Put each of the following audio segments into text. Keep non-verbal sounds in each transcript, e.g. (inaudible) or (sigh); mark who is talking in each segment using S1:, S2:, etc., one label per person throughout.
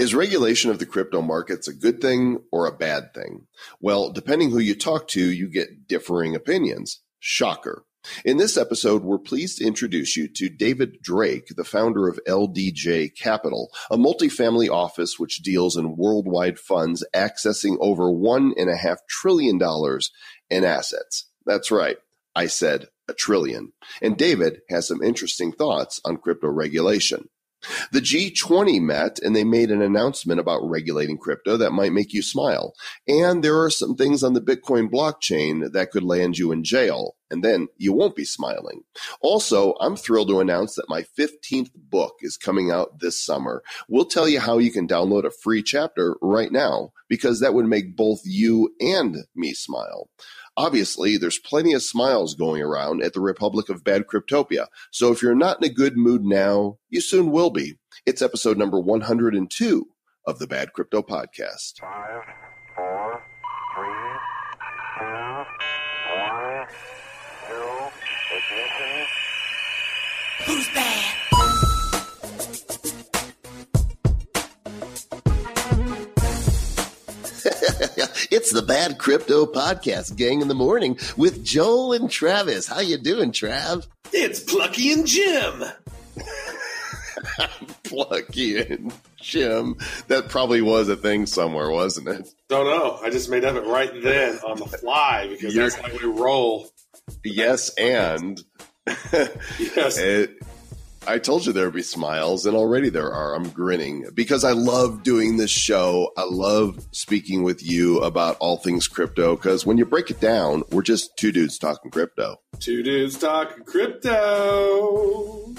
S1: Is regulation of the crypto markets a good thing or a bad thing? Well, depending who you talk to, you get differing opinions. Shocker. In this episode, we're pleased to introduce you to David Drake, the founder of LDJ Capital, a multifamily office which deals in worldwide funds accessing over $1.5 trillion in assets. That's right. I said a trillion. And David has some interesting thoughts on crypto regulation. The G20 met and they made an announcement about regulating crypto that might make you smile. And there are some things on the Bitcoin blockchain that could land you in jail, and then you won't be smiling. Also, I'm thrilled to announce that my 15th book is coming out this summer. We'll tell you how you can download a free chapter right now because that would make both you and me smile. Obviously, there's plenty of smiles going around at the Republic of Bad Cryptopia. So if you're not in a good mood now, you soon will be. It's episode number 102 of the Bad Crypto Podcast.
S2: Five, four, three, two, one, zero, ignition.
S3: Who's bad?
S1: It's the Bad Crypto Podcast, gang in the morning with Joel and Travis. How you doing, Trav?
S4: It's Plucky and Jim. (laughs)
S1: Plucky and Jim. That probably was a thing somewhere, wasn't it?
S4: Don't know. I just made up it right then on the fly because
S1: You're-
S4: that's how we roll.
S1: Yes, and (laughs)
S4: Yes.
S1: it, I told you there would be smiles, and already there are. I'm grinning because I love doing this show. I love speaking with you about all things crypto because when you break it down, we're just two dudes talking crypto.
S4: Two dudes talking crypto.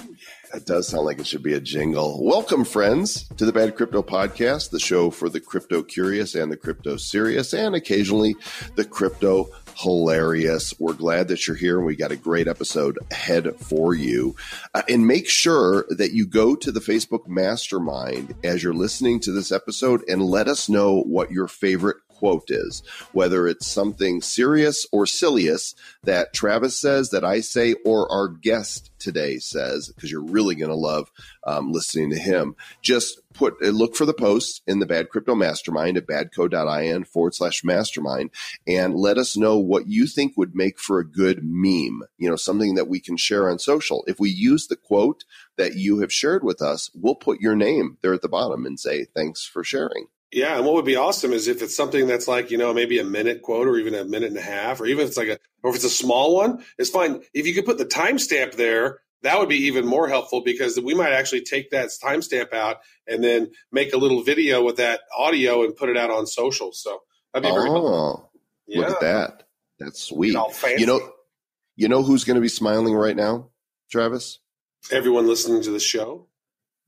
S1: That does sound like it should be a jingle. Welcome, friends, to the Bad Crypto Podcast, the show for the crypto curious and the crypto serious, and occasionally the crypto hilarious. We're glad that you're here, and we got a great episode ahead for you. Uh, and make sure that you go to the Facebook Mastermind as you're listening to this episode and let us know what your favorite quote is, whether it's something serious or silliest that Travis says, that I say, or our guest today says, because you're really going to love um, listening to him. Just put uh, look for the post in the Bad Crypto Mastermind at badco.in forward slash mastermind and let us know what you think would make for a good meme, you know, something that we can share on social. If we use the quote that you have shared with us, we'll put your name there at the bottom and say, thanks for sharing.
S4: Yeah, and what would be awesome is if it's something that's like, you know, maybe a minute quote or even a minute and a half, or even if it's like a or if it's a small one, it's fine. If you could put the timestamp there, that would be even more helpful because we might actually take that timestamp out and then make a little video with that audio and put it out on social. So that'd be very helpful.
S1: Oh,
S4: Yeah.
S1: look at that. That's sweet. You know, you know who's going to be smiling right now, Travis?
S4: everyone listening to the show.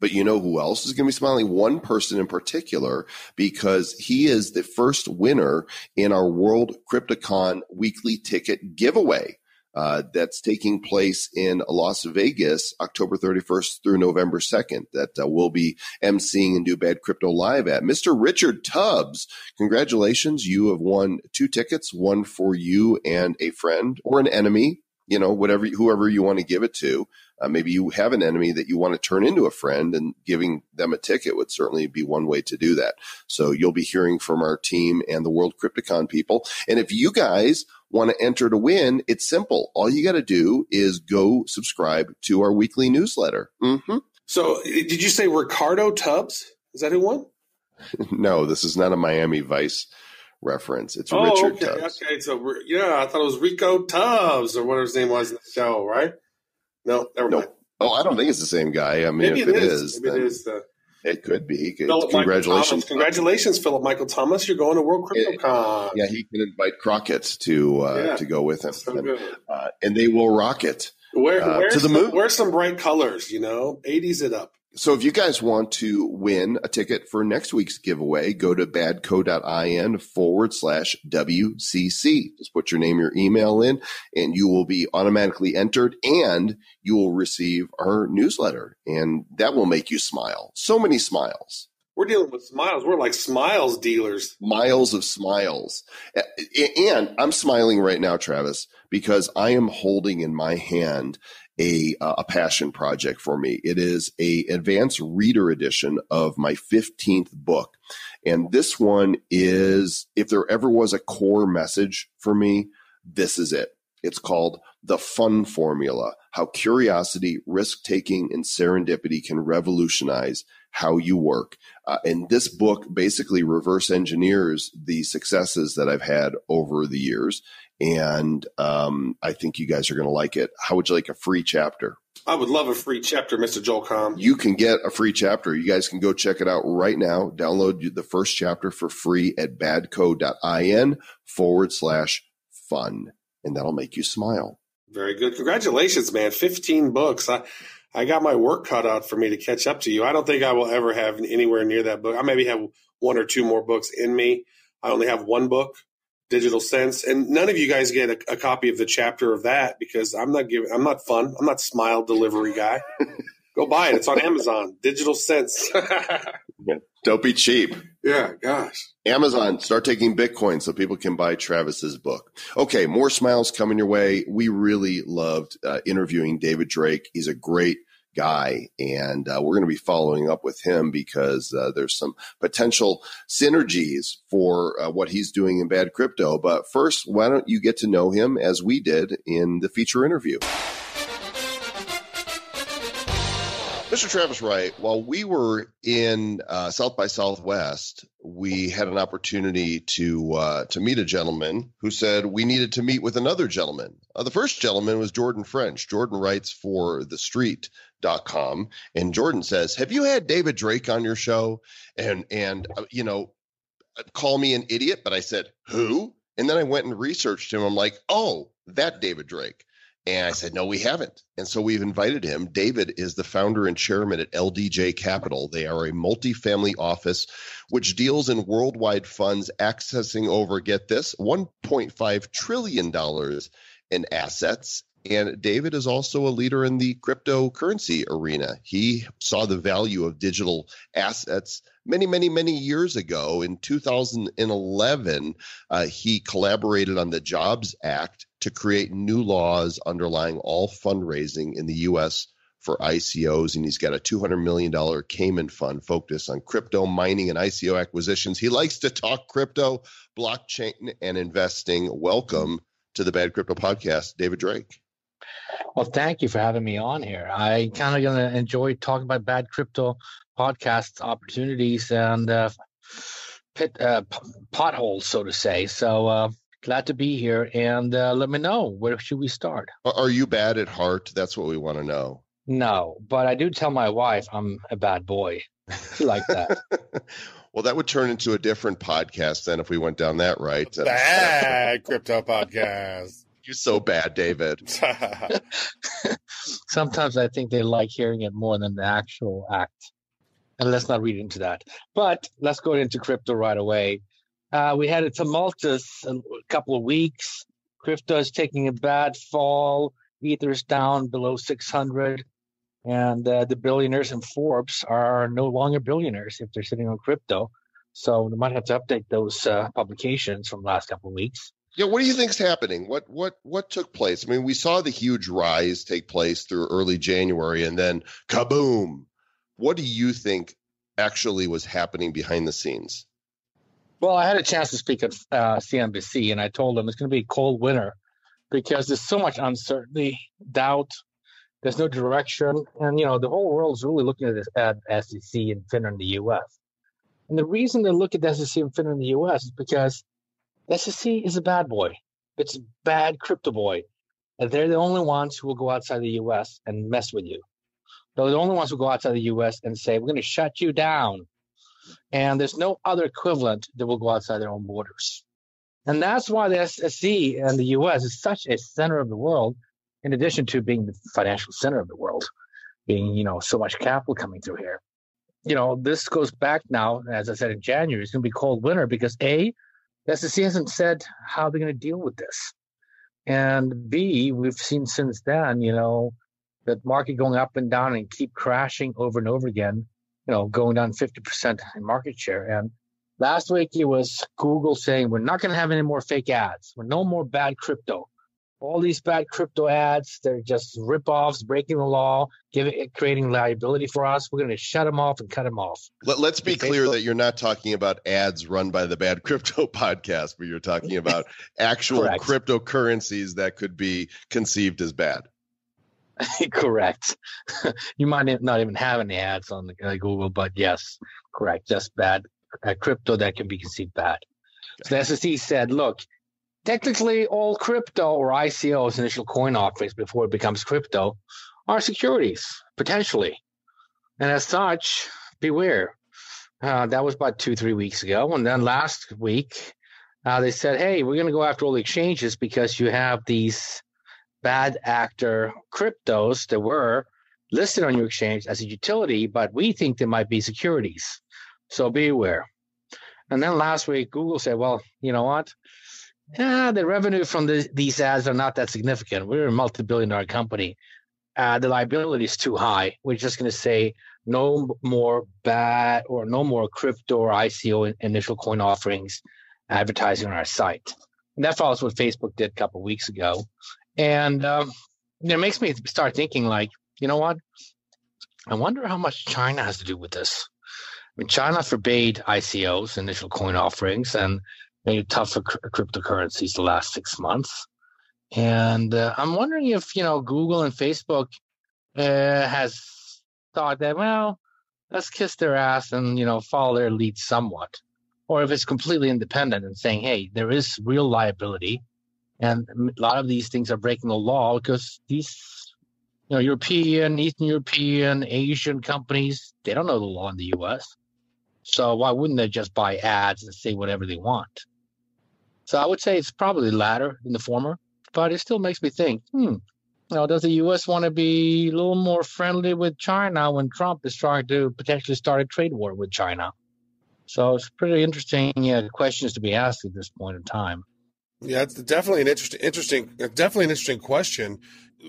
S1: But you know who else is going to be smiling? One person in particular, because he is the first winner in our World Crypto Con weekly ticket giveaway. Uh, that's taking place in Las Vegas, October 31st through November 2nd. That uh, we'll be emceeing and do Bad Crypto live at. Mr. Richard Tubbs, congratulations! You have won two tickets, one for you and a friend or an enemy. You know, whatever, whoever you want to give it to. Uh, maybe you have an enemy that you want to turn into a friend, and giving them a ticket would certainly be one way to do that. So you'll be hearing from our team and the World Crypto Con people. And if you guys want to enter to win, it's simple. All you got to do is go subscribe to our weekly newsletter. hmm
S4: So did you say Ricardo Tubbs? Is that who won? (laughs)
S1: No, this is not a Miami Vice reference. It's
S4: Oh,
S1: Richard
S4: okay,
S1: Tubbs.
S4: okay. So yeah, I thought it was Rico Tubbs or whatever his name was in the show, right? No, never
S1: No,
S4: mind.
S1: Oh, I don't think it's the same guy. I mean,
S4: Maybe
S1: if
S4: it is.
S1: is,
S4: Maybe it is the
S1: it could be.
S4: Philip
S1: Congratulations.
S4: Congratulations, Philip Michael Thomas. You're going to World CryptoCon.
S1: Yeah, he can invite Crockett to uh,
S4: Yeah.
S1: to go with him,
S4: So
S1: and, uh, and they will rock it.
S4: Wear,
S1: Uh, to the moon.
S4: Wear some bright colors, you know. 80s it up.
S1: So if you guys want to win a ticket for next week's giveaway, go to badco.in forward slash WCC. Just put your name, your email in, and you will be automatically entered and you will receive our newsletter. And that will make you smile. So many smiles.
S4: We're dealing with smiles. We're like smiles dealers.
S1: miles of smiles. And I'm smiling right now, Travis, because I am holding in my hand a uh, a passion project for me. It is a advanced reader edition of my 15th book. And this one is if there ever was a core message for me, this is it. It's called The Fun Formula How Curiosity, Risk Taking, and Serendipity Can Revolutionize How You Work. Uh, and this book basically reverse engineers the successes that I've had over the years. And um, I think you guys are going to like it. How would you like a free chapter?
S4: I would love a free chapter, Mr. Joel Comm.
S1: You can get a free chapter. You guys can go check it out right now. Download the first chapter for free at badco.in forward slash fun, and that'll make you smile.
S4: Very good. Congratulations, man. 15 books. I, I got my work cut out for me to catch up to you. I don't think I will ever have anywhere near that book. I maybe have one or two more books in me. I only have one book, Digital Sense, and none of you guys get a, a copy of the chapter of that because I'm not giving. I'm not fun. I'm not smile delivery guy. (laughs) Go buy it. It's on Amazon. Digital Sense. (laughs)
S1: Don't be cheap.
S4: yeah, gosh.
S1: Amazon, start taking Bitcoin so people can buy Travis's book. Okay, more smiles coming your way. We really loved uh, interviewing David Drake. He's a great guy, and uh, we're going to be following up with him because uh, there's some potential synergies for uh, what he's doing in bad crypto. But first, why don't you get to know him as we did in the feature interview? Mr. Travis Wright, while we were in uh, South by Southwest, we had an opportunity to uh, to meet a gentleman who said we needed to meet with another gentleman. Uh, the first gentleman was Jordan French. Jordan writes for TheStreet.com, and Jordan says, "Have you had David Drake on your show?" And and uh, you know, call me an idiot, but I said, "Who?" And then I went and researched him. I'm like, "Oh, that David Drake." And I said, no, we haven't. And so we've invited him. David is the founder and chairman at LDJ Capital. They are a multifamily office which deals in worldwide funds accessing over, get this, $1.5 trillion in assets. And David is also a leader in the cryptocurrency arena. He saw the value of digital assets many, many, many years ago. In 2011, uh, he collaborated on the Jobs Act to create new laws underlying all fundraising in the U.S. for ICOs. And he's got a $200 million Cayman fund focused on crypto mining and ICO acquisitions. He likes to talk crypto, blockchain, and investing. Welcome to the Bad Crypto Podcast, David Drake.
S5: Well, thank you for having me on here. I kind of gonna enjoy talking about bad crypto podcasts opportunities and uh, pit uh, p- potholes, so to say. So uh, glad to be here, and uh, let me know where should we start.
S1: Are are you bad at heart? That's what we want to know.
S5: No, but I do tell my wife I'm a bad boy. She like that. (laughs)
S1: well, that would turn into a different podcast then if we went down that right.
S6: Bad crypto podcast.
S1: You're so bad, David. (laughs) (laughs)
S5: Sometimes I think they like hearing it more than the actual act. And let's not read into that. But let's go into crypto right away. Uh, we had a tumultuous uh, couple of weeks. Crypto is taking a bad fall. Ether's down below 600. And uh, the billionaires in Forbes are no longer billionaires if they're sitting on crypto. So we might have to update those uh, publications from the last couple of weeks.
S1: Yeah, what do you think's happening? What what what took place? I mean, we saw the huge rise take place through early January and then kaboom. What do you think actually was happening behind the scenes?
S5: Well, I had a chance to speak at uh, CNBC, and I told them it's going to be a cold winter because there's so much uncertainty, doubt. There's no direction, and you know the whole world is really looking at this at SEC and FINRA in the U.S. And the reason they look at the SEC and FINRA in the U.S. is because SEC is a bad boy. It's a bad crypto boy, and they're the only ones who will go outside the U.S. and mess with you. They're the only ones who go outside the U.S. and say we're going to shut you down and there's no other equivalent that will go outside their own borders. And that's why the SEC and the US is such a center of the world, in addition to being the financial center of the world, being, you know, so much capital coming through here. You know, this goes back now, as I said in January, it's going to be cold winter because A, the SEC hasn't said how they're going to deal with this. And B, we've seen since then, you know, that market going up and down and keep crashing over and over again you know, going down 50% in market share. And last week it was Google saying, we're not going to have any more fake ads. We're no more bad crypto. All these bad crypto ads, they're just rip-offs, breaking the law, giving creating liability for us. We're going to shut them off and cut them off.
S1: Let, us be clear that you're not talking about ads run by the Bad (laughs) Crypto podcast, but you're talking about actual cryptocurrencies that could be conceived as bad. (laughs)
S5: correct. (laughs) you might not even have any ads on the, uh, Google, but yes, correct. Just bad uh, crypto that can be conceived bad. So the SEC said, look, technically all crypto or ICOs, initial coin offerings before it becomes crypto, are securities potentially, and as such, beware. Uh, that was about two, three weeks ago, and then last week uh, they said, hey, we're going to go after all the exchanges because you have these bad actor cryptos that were listed on your exchange as a utility, but we think they might be securities. So be aware. And then last week, Google said, well, you know what? Yeah, the revenue from the, these ads are not that significant. We're a multi billion dollar company. Uh, the liability is too high. We're just going to say no more bad or no more crypto or ICO in- initial coin offerings advertising on our site. And that follows what Facebook did a couple weeks ago and um, it makes me start thinking like you know what i wonder how much china has to do with this i mean china forbade icos initial coin offerings and made it tough for cr- cryptocurrencies the last six months. And uh, i'm wondering if you know google and facebook uh, has thought that well let's kiss their ass and you know follow their lead somewhat. Or if it's completely independent and saying hey there is real liability and a lot of these things are breaking the law because these you know european eastern european asian companies they don't know the law in the us so why wouldn't they just buy ads and say whatever they want so i would say it's probably latter than the former but it still makes me think hmm you know, does the U.S. want to be a little more friendly with China when Trump is trying to potentially start a trade war with China? So it's pretty interesting uh, questions to be asked at this point in time.
S4: Yeah, it's definitely an interesting, interesting, definitely an interesting question.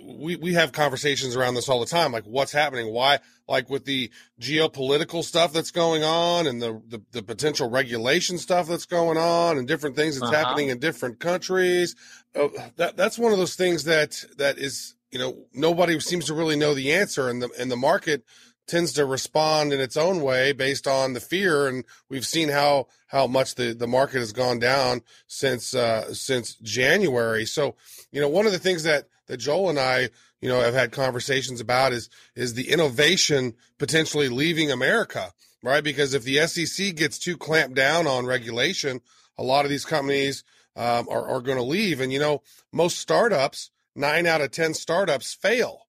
S4: We we have conversations around this all the time, like what's happening, why, like with the geopolitical stuff that's going on, and the the, the potential regulation stuff that's going on, and different things that's
S5: Uh-huh.
S4: happening in different countries. Uh, that that's one of those things that that is, you know, nobody seems to really know the answer, and the and the market tends to respond in its own way based on the fear, and we've seen how how much the the market has gone down since uh, since January. So, you know, one of the things that that Joel and I, you know, have had conversations about is is the innovation potentially leaving America, right? Because if the SEC gets too clamped down on regulation, a lot of these companies um, are are going to leave. And you know, most startups, nine out of ten startups fail,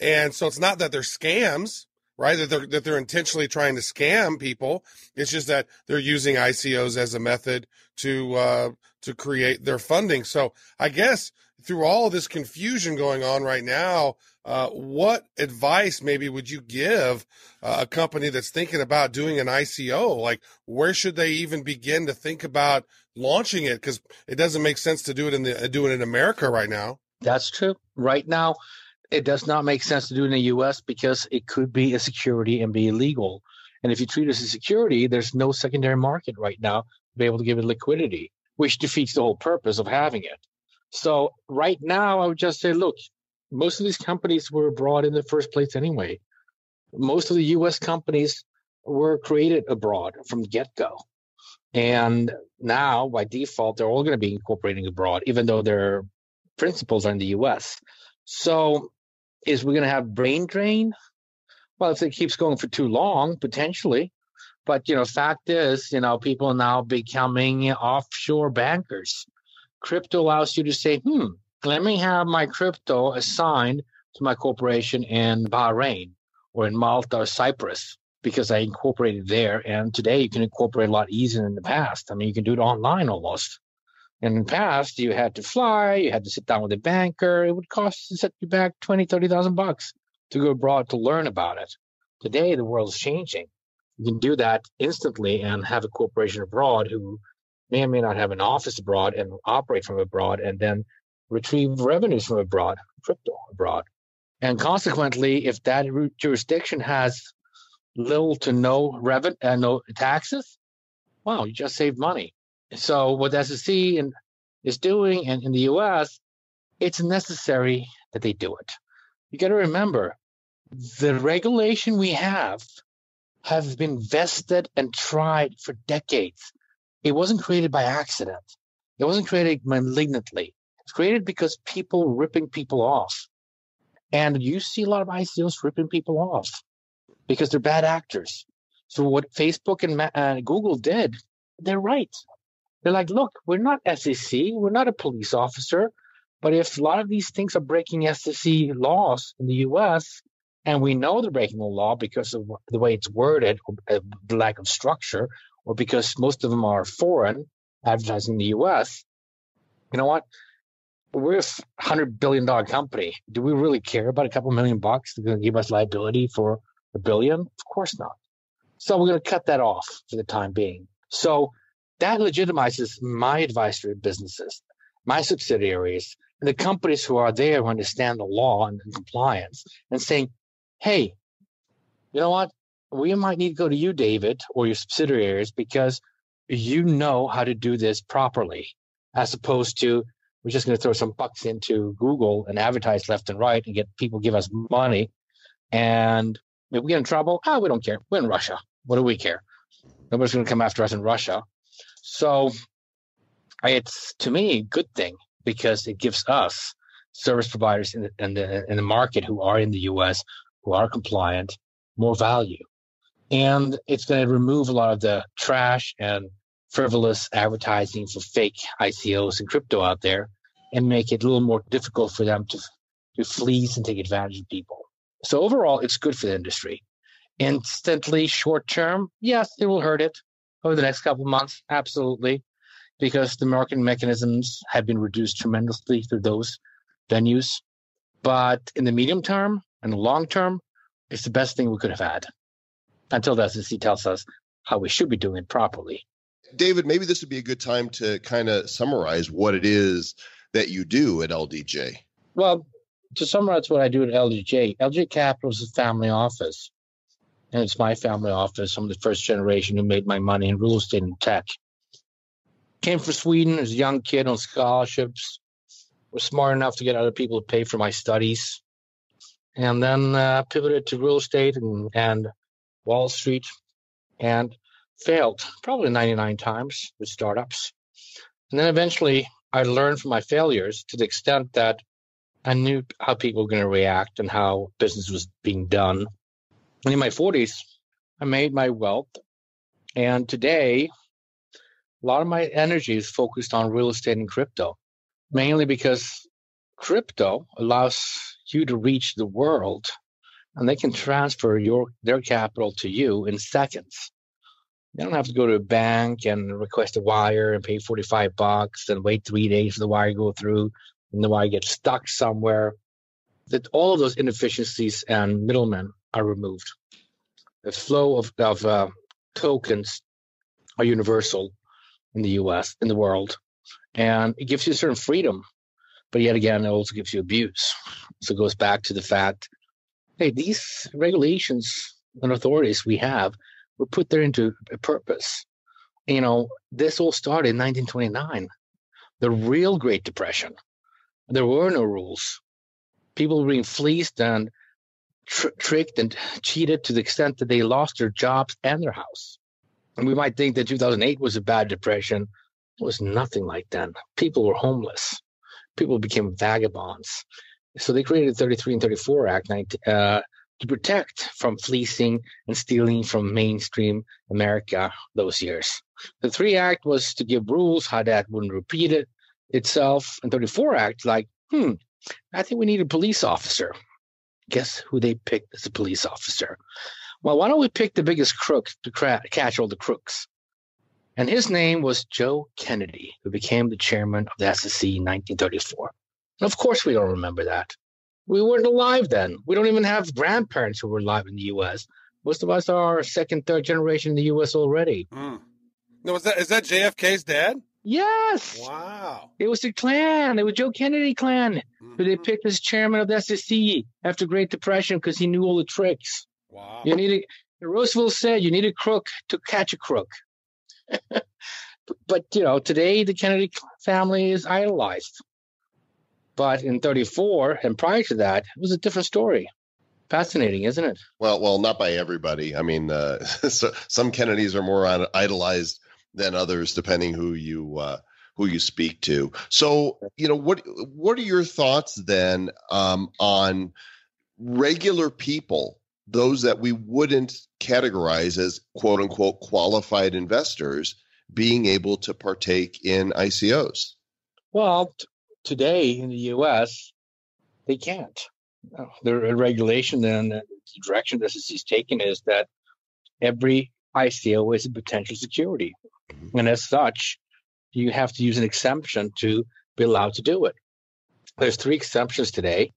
S4: and so it's not that they're scams. Right, that they're that they're intentionally trying to scam people. It's just that they're using ICOs as a method to uh, to create their funding. So I guess through all this confusion going on right now, uh, what advice maybe would you give uh, a company that's thinking about doing an ICO? Like, where should they even begin to think about launching it? Because it doesn't make sense to do it in the do it in America right now.
S5: That's true. Right now, it does not make sense to do in the U.S. because it could be a security and be illegal. And if you treat it as a security, there's no secondary market right now to be able to give it liquidity, which defeats the whole purpose of having it. So right now, I would just say, look, most of these companies were abroad in the first place anyway. Most of the U.S. companies were created abroad from the get-go. And now, by default, they're all going to be incorporating abroad, even though their principles are in the U.S. So, is we're going to have brain drain? Well, if it keeps going for too long, potentially. But you know, fact is, you know, people are now becoming offshore bankers. Crypto allows you to say, "Hmm, let me have my crypto assigned to my corporation in Bahrain or in Malta or Cyprus because I incorporated there." And today, you can incorporate a lot easier than in the past. I mean, you can do it online almost. And in the past, you had to fly, you had to sit down with a banker. It would cost set you back twenty, thirty thousand bucks to go abroad to learn about it. Today, the world is changing. You can do that instantly and have a corporation abroad who may or may not have an office abroad and operate from abroad and then retrieve revenues from abroad, crypto abroad. And consequently, if that jurisdiction has little to no revenue, uh, no taxes, wow, you just saved money. So what the SEC in, is doing in, in the U.S. it's necessary that they do it. You got to remember the regulation we have have been vested and tried for decades. It wasn't created by accident. It wasn't created malignantly. It's created because people ripping people off. And you see a lot of ICOs ripping people off because they're bad actors. So what Facebook and uh, Google did, they're right. They're like, look, we're not SEC, we're not a police officer, but if a lot of these things are breaking SEC laws in the U.S. and we know they're breaking the law because of the way it's worded, or uh, the lack of structure, or because most of them are foreign advertising in the U.S., you know what? We're a hundred billion dollar company. Do we really care about a couple million bucks? They're going to give us liability for a billion? Of course not. So we're going to cut that off for the time being. So that legitimizes my advisory businesses, my subsidiaries, and the companies who are there who understand the law and compliance and saying, hey, you know what? We might need to go to you, David, or your subsidiaries because you know how to do this properly, as opposed to we're just going to throw some bucks into Google and advertise left and right and get people give us money. And if we get in trouble, ah, oh, we don't care. We're in Russia. What do we care? Nobody's going to come after us in Russia. So it's to me a good thing because it gives us service providers in the, in the, in the market who are in the US, who are compliant, more value. And it's going to remove a lot of the trash and frivolous advertising for fake ICOs and crypto out there and make it a little more difficult for them to, to fleece and take advantage of people. So overall, it's good for the industry. Instantly short term, yes, it will hurt it over the next couple of months, absolutely, because the market mechanisms have been reduced tremendously through those venues. But in the medium term and the long term, it's the best thing we could have had until the SEC tells us how we should be doing it properly.
S1: David, maybe this would be a good time to kind of summarize what it is that you do at LDJ.
S5: Well, to summarize what I do at LDJ, LDJ Capital is a family office. And it's my family office. I'm the first generation who made my money in real estate and tech. Came from Sweden as a young kid on scholarships. Was smart enough to get other people to pay for my studies. And then uh, pivoted to real estate and, and Wall Street and failed probably 99 times with startups. And then eventually I learned from my failures to the extent that I knew how people were going to react and how business was being done. In my 40s, I made my wealth. And today, a lot of my energy is focused on real estate and crypto, mainly because crypto allows you to reach the world and they can transfer your their capital to you in seconds. You don't have to go to a bank and request a wire and pay 45 bucks and wait three days for the wire to go through and the wire gets stuck somewhere. That all of those inefficiencies and middlemen are removed. The flow of, of uh, tokens are universal in the US, in the world, and it gives you a certain freedom. But yet again, it also gives you abuse. So it goes back to the fact hey, these regulations and authorities we have were put there into a purpose. You know, this all started in 1929, the real Great Depression. There were no rules. People were being fleeced and tr- tricked and cheated to the extent that they lost their jobs and their house. And we might think that 2008 was a bad depression. It was nothing like that. People were homeless. People became vagabonds. So they created 33 and 34 Act uh, to protect from fleecing and stealing from mainstream America those years. The 3 Act was to give rules how that wouldn't repeat it itself. And 34 Act, like, hmm, I think we need a police officer. Guess who they picked as a police officer? Well, why don't we pick the biggest crook to cra- catch all the crooks? And his name was Joe Kennedy, who became the chairman of the SEC in 1934. And of course, we don't remember that. We weren't alive then. We don't even have grandparents who were alive in the U.S. Most of us are second, third generation in the U.S. already.
S6: Mm. No, is that is that JFK's dad?
S5: Yes.
S6: Wow.
S5: It was the clan. It was Joe Kennedy clan
S6: Mm-hmm.
S5: who they picked as chairman of the SEC after Great Depression because he knew all the tricks.
S6: Wow.
S5: You need a, Roosevelt said you need a crook to catch a crook. but, (laughs) but, you know, today the Kennedy family is idolized. But in 34 and prior to that, it was a different story. Fascinating, isn't it?
S1: Well, well, not by everybody. I mean, uh, (laughs) so, some Kennedys are more on, idolized than others, depending who you uh, who you speak to. So, you know, what what are your thoughts then um, on regular people, those that we wouldn't categorize as quote unquote qualified investors, being able to partake in ICOs?
S5: Well, t- today in the U.S., they can't. The regulation and the direction the SEC is taking is that every ICO is a potential security, and as such, you have to use an exemption to be allowed to do it. There's three exemptions today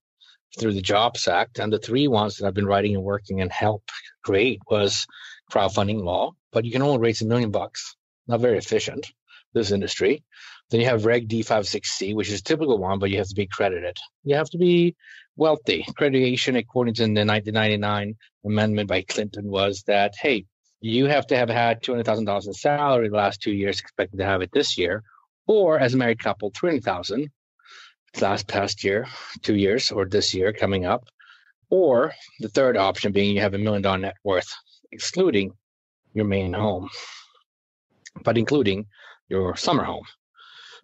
S5: through the Jobs Act, and the three ones that I've been writing and working and help create was crowdfunding law, but you can only raise a million bucks. Not very efficient, this industry. Then you have Reg D56C, which is a typical one, but you have to be credited. You have to be wealthy. Accreditation, according to the 1999 amendment by Clinton, was that, hey, you have to have had $200,000 in salary the last two years, expected to have it this year, or as a married couple, 300000 last past year, two years, or this year coming up. Or the third option being you have a million dollar net worth, excluding your main home, but including your summer home.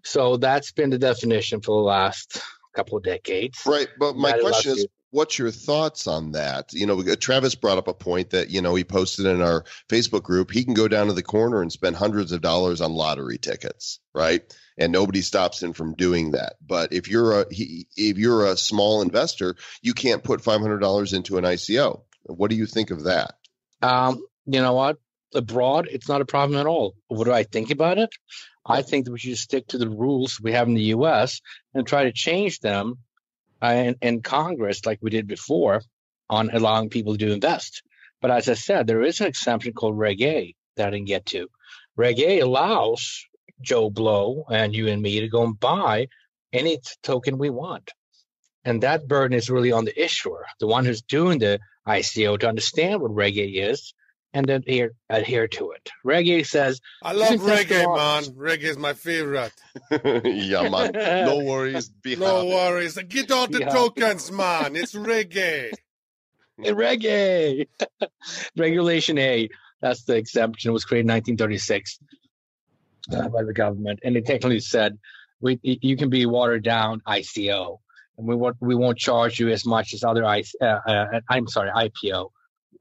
S5: So that's been the definition for the last couple of decades.
S1: Right. But my
S5: That
S1: question is, what's your thoughts on that? You know, Travis brought up a point that, you know, he posted in our Facebook group. He can go down to the corner and spend hundreds of dollars on lottery tickets, right? And nobody stops him from doing that. But if you're a he, if you're a small investor, you can't put five hundred dollars into an ICO. What do you think of that?
S5: Um, you know what? Abroad, it's not a problem at all. What do I think about it? I think that we should stick to the rules we have in the U.S. and try to change them uh, in, in Congress, like we did before, on allowing people to invest. But as I said, there is an exemption called Reg A that I didn't get to. Reg A allows Joe Blow and you and me to go and buy any token we want. And that burden is really on the issuer, the one who's doing the ICO, to understand what Reg A is and then adhere, adhere to it. Reg A says,
S4: I love
S5: can test
S4: reggae, man.
S5: waters.
S4: Reggae is my favorite. (laughs)
S1: yeah, man. No (laughs) worries. Be
S4: No
S1: happy.
S4: worries. Get all the
S5: Yeah.
S4: tokens, man. It's reggae. (laughs)
S5: Reg A, Regulation A, that's the exemption. It was created in 1936 uh, by the government. And it technically said we, you can be watered down ICO. And we won't, we won't charge you as much as other IC, uh, uh, I'm sorry, IPO.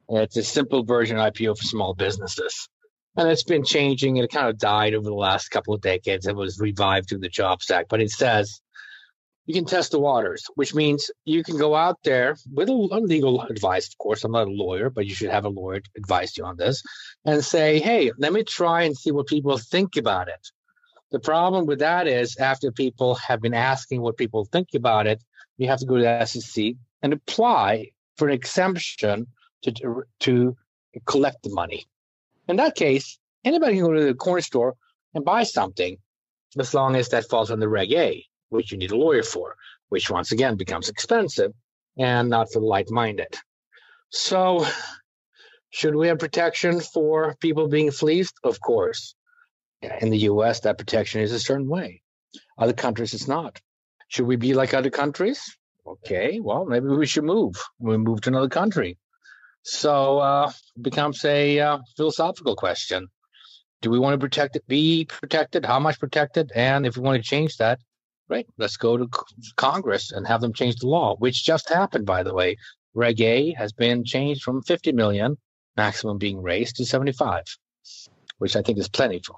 S5: It's a simple version of IPO for small businesses. And it's been changing. It kind of died over the last couple of decades. It was revived through the Jobs Act, but it says you can test the waters, which means you can go out there with a legal advice. Of course, I'm not a lawyer, but you should have a lawyer advise you on this and say, hey, let me try and see what people think about it. The problem with that is after people have been asking what people think about it, you have to go to the SEC and apply for an exemption to, to collect the money. In that case, anybody can go to the corner store and buy something as long as that falls under Reg A, which you need a lawyer for, which once again becomes expensive and not for the light minded. So, should we have protection for people being fleeced? Of course. In the US, that protection is a certain way. Other countries, it's not. Should we be like other countries? Okay, well, maybe we should move. We move to another country. So, uh, it becomes a uh, philosophical question. Do we want to protect it, be protected? How much protected? And if we want to change that, Great. Let's go to Congress and have them change the law, which just happened, by the way. Reg A has been changed from 50 million maximum being raised to 75, which I think is plenty for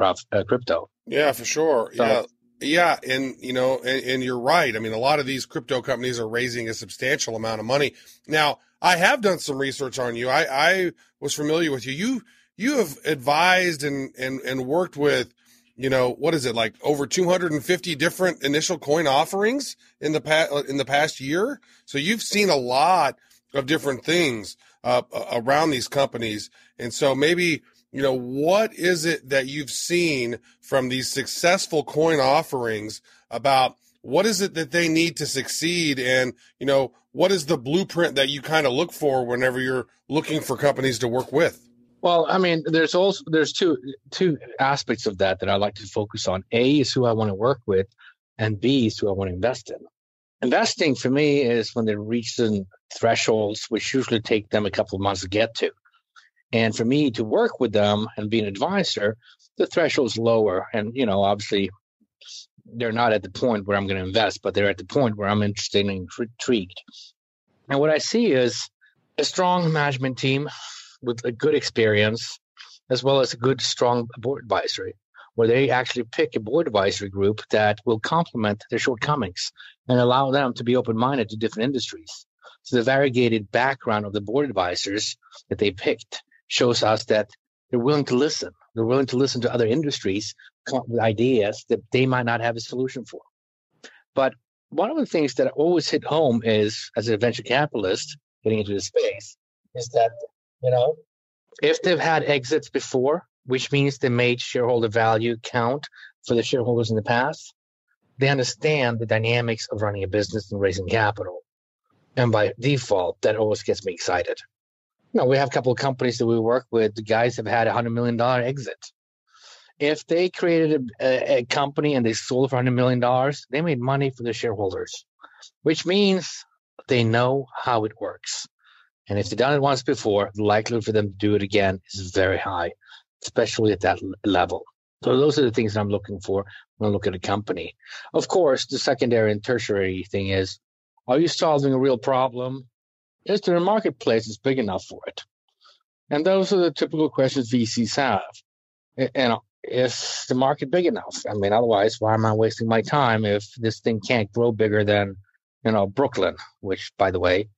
S5: uh, uh, crypto.
S4: Yeah, for sure.
S5: So-
S4: yeah. Yeah, and you know, and, and you're right. I mean, a lot of these crypto companies are raising a substantial amount of money. Now, I have done some research on you. I, I was familiar with you. You you have advised and and and worked with, you know, what is it like over 250 different initial coin offerings in the past in the past year. So you've seen a lot of different things uh, around these companies, and so maybe you know what is it that you've seen from these successful coin offerings about what is it that they need to succeed and you know what is the blueprint that you kind of look for whenever you're looking for companies to work with
S5: Well, I mean, there's also there's two two aspects of that that I like to focus on. A is who I want to work with, and B is who I want to invest in. investing for me is when they reach certain thresholds, which usually take them a couple of months to get to. And for me to work with them and be an advisor, the threshold's lower. And, you know, obviously they're not at the point where I'm going to invest, but they're at the point where I'm interested and intrigued. And what I see is a strong management team with a good experience, as well as a good, strong board advisory, where they actually pick a board advisory group that will complement their shortcomings and allow them to be open minded to different industries. So the variegated background of the board advisors that they picked shows us that they're willing to listen. They're willing to listen to other industries, ideas that they might not have a solution for. But one of the things that always hit home is, as a venture capitalist getting into the space, is that you know if they've had exits before, which means they made shareholder value count for the shareholders in the past, they understand the dynamics of running a business and raising capital. And by default, that always gets me excited. You know, we have a couple of companies that we work with. The guys have had a hundred million dollar exit. If they created a, a company and they sold for hundred million dollars, they made money for the shareholders, which means they know how it works. And if they've done it once before, the likelihood for them to do it again is very high, especially at that level. So those are the things that I'm looking for when I look at a company. Of course, the secondary and tertiary thing is, are you solving a real problem? Is there a marketplace that's big enough for it? And those are the typical questions VCs have. And is the market big enough? I mean, otherwise, why am I wasting my time if this thing can't grow bigger than, you know, Brooklyn, which, by the way,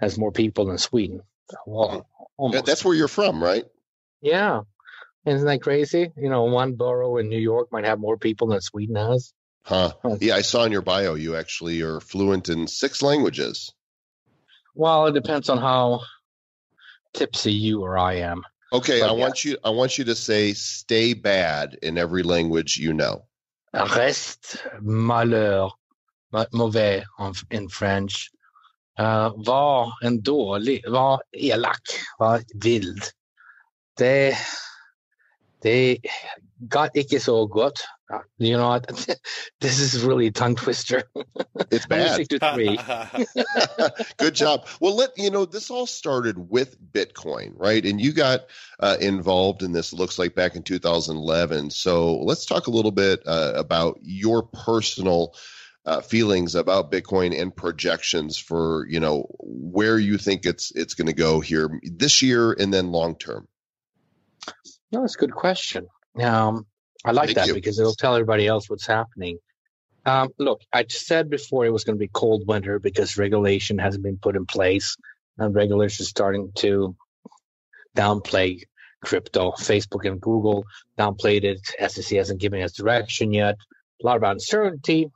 S5: has more people than Sweden. Well,
S1: almost. That's where you're from, right?
S5: Yeah. Isn't that crazy? You know, one borough in New York might have more people than Sweden has.
S1: Huh. Yeah, I saw in your bio you actually are fluent in six languages.
S5: Well, it depends on how tipsy you or I am.
S1: Okay, but I yeah. want you I want you to say stay bad in every language you know.
S5: Reste malheur, mauvais in French. Uh, var en dålig, var elak, var vild. Det, det got ikke så godt. You know what? (laughs) this is really a tongue twister.
S1: It's (laughs) bad. (laughs) Good job. Well, let you know this all started with Bitcoin, right? And you got uh, involved in this. Looks like back in 2011. So let's talk a little bit uh, about your personal uh, feelings about Bitcoin and projections for you know where you think it's it's going to go here this year and then long term.
S5: No, that's a good question. Um, I like Thank that you. because it'll tell everybody else what's happening. Um, look, I said before it was going to be cold winter because regulation hasn't been put in place, and regulators are starting to downplay crypto. Facebook and Google downplayed it. SEC hasn't given us direction yet. A lot of uncertainty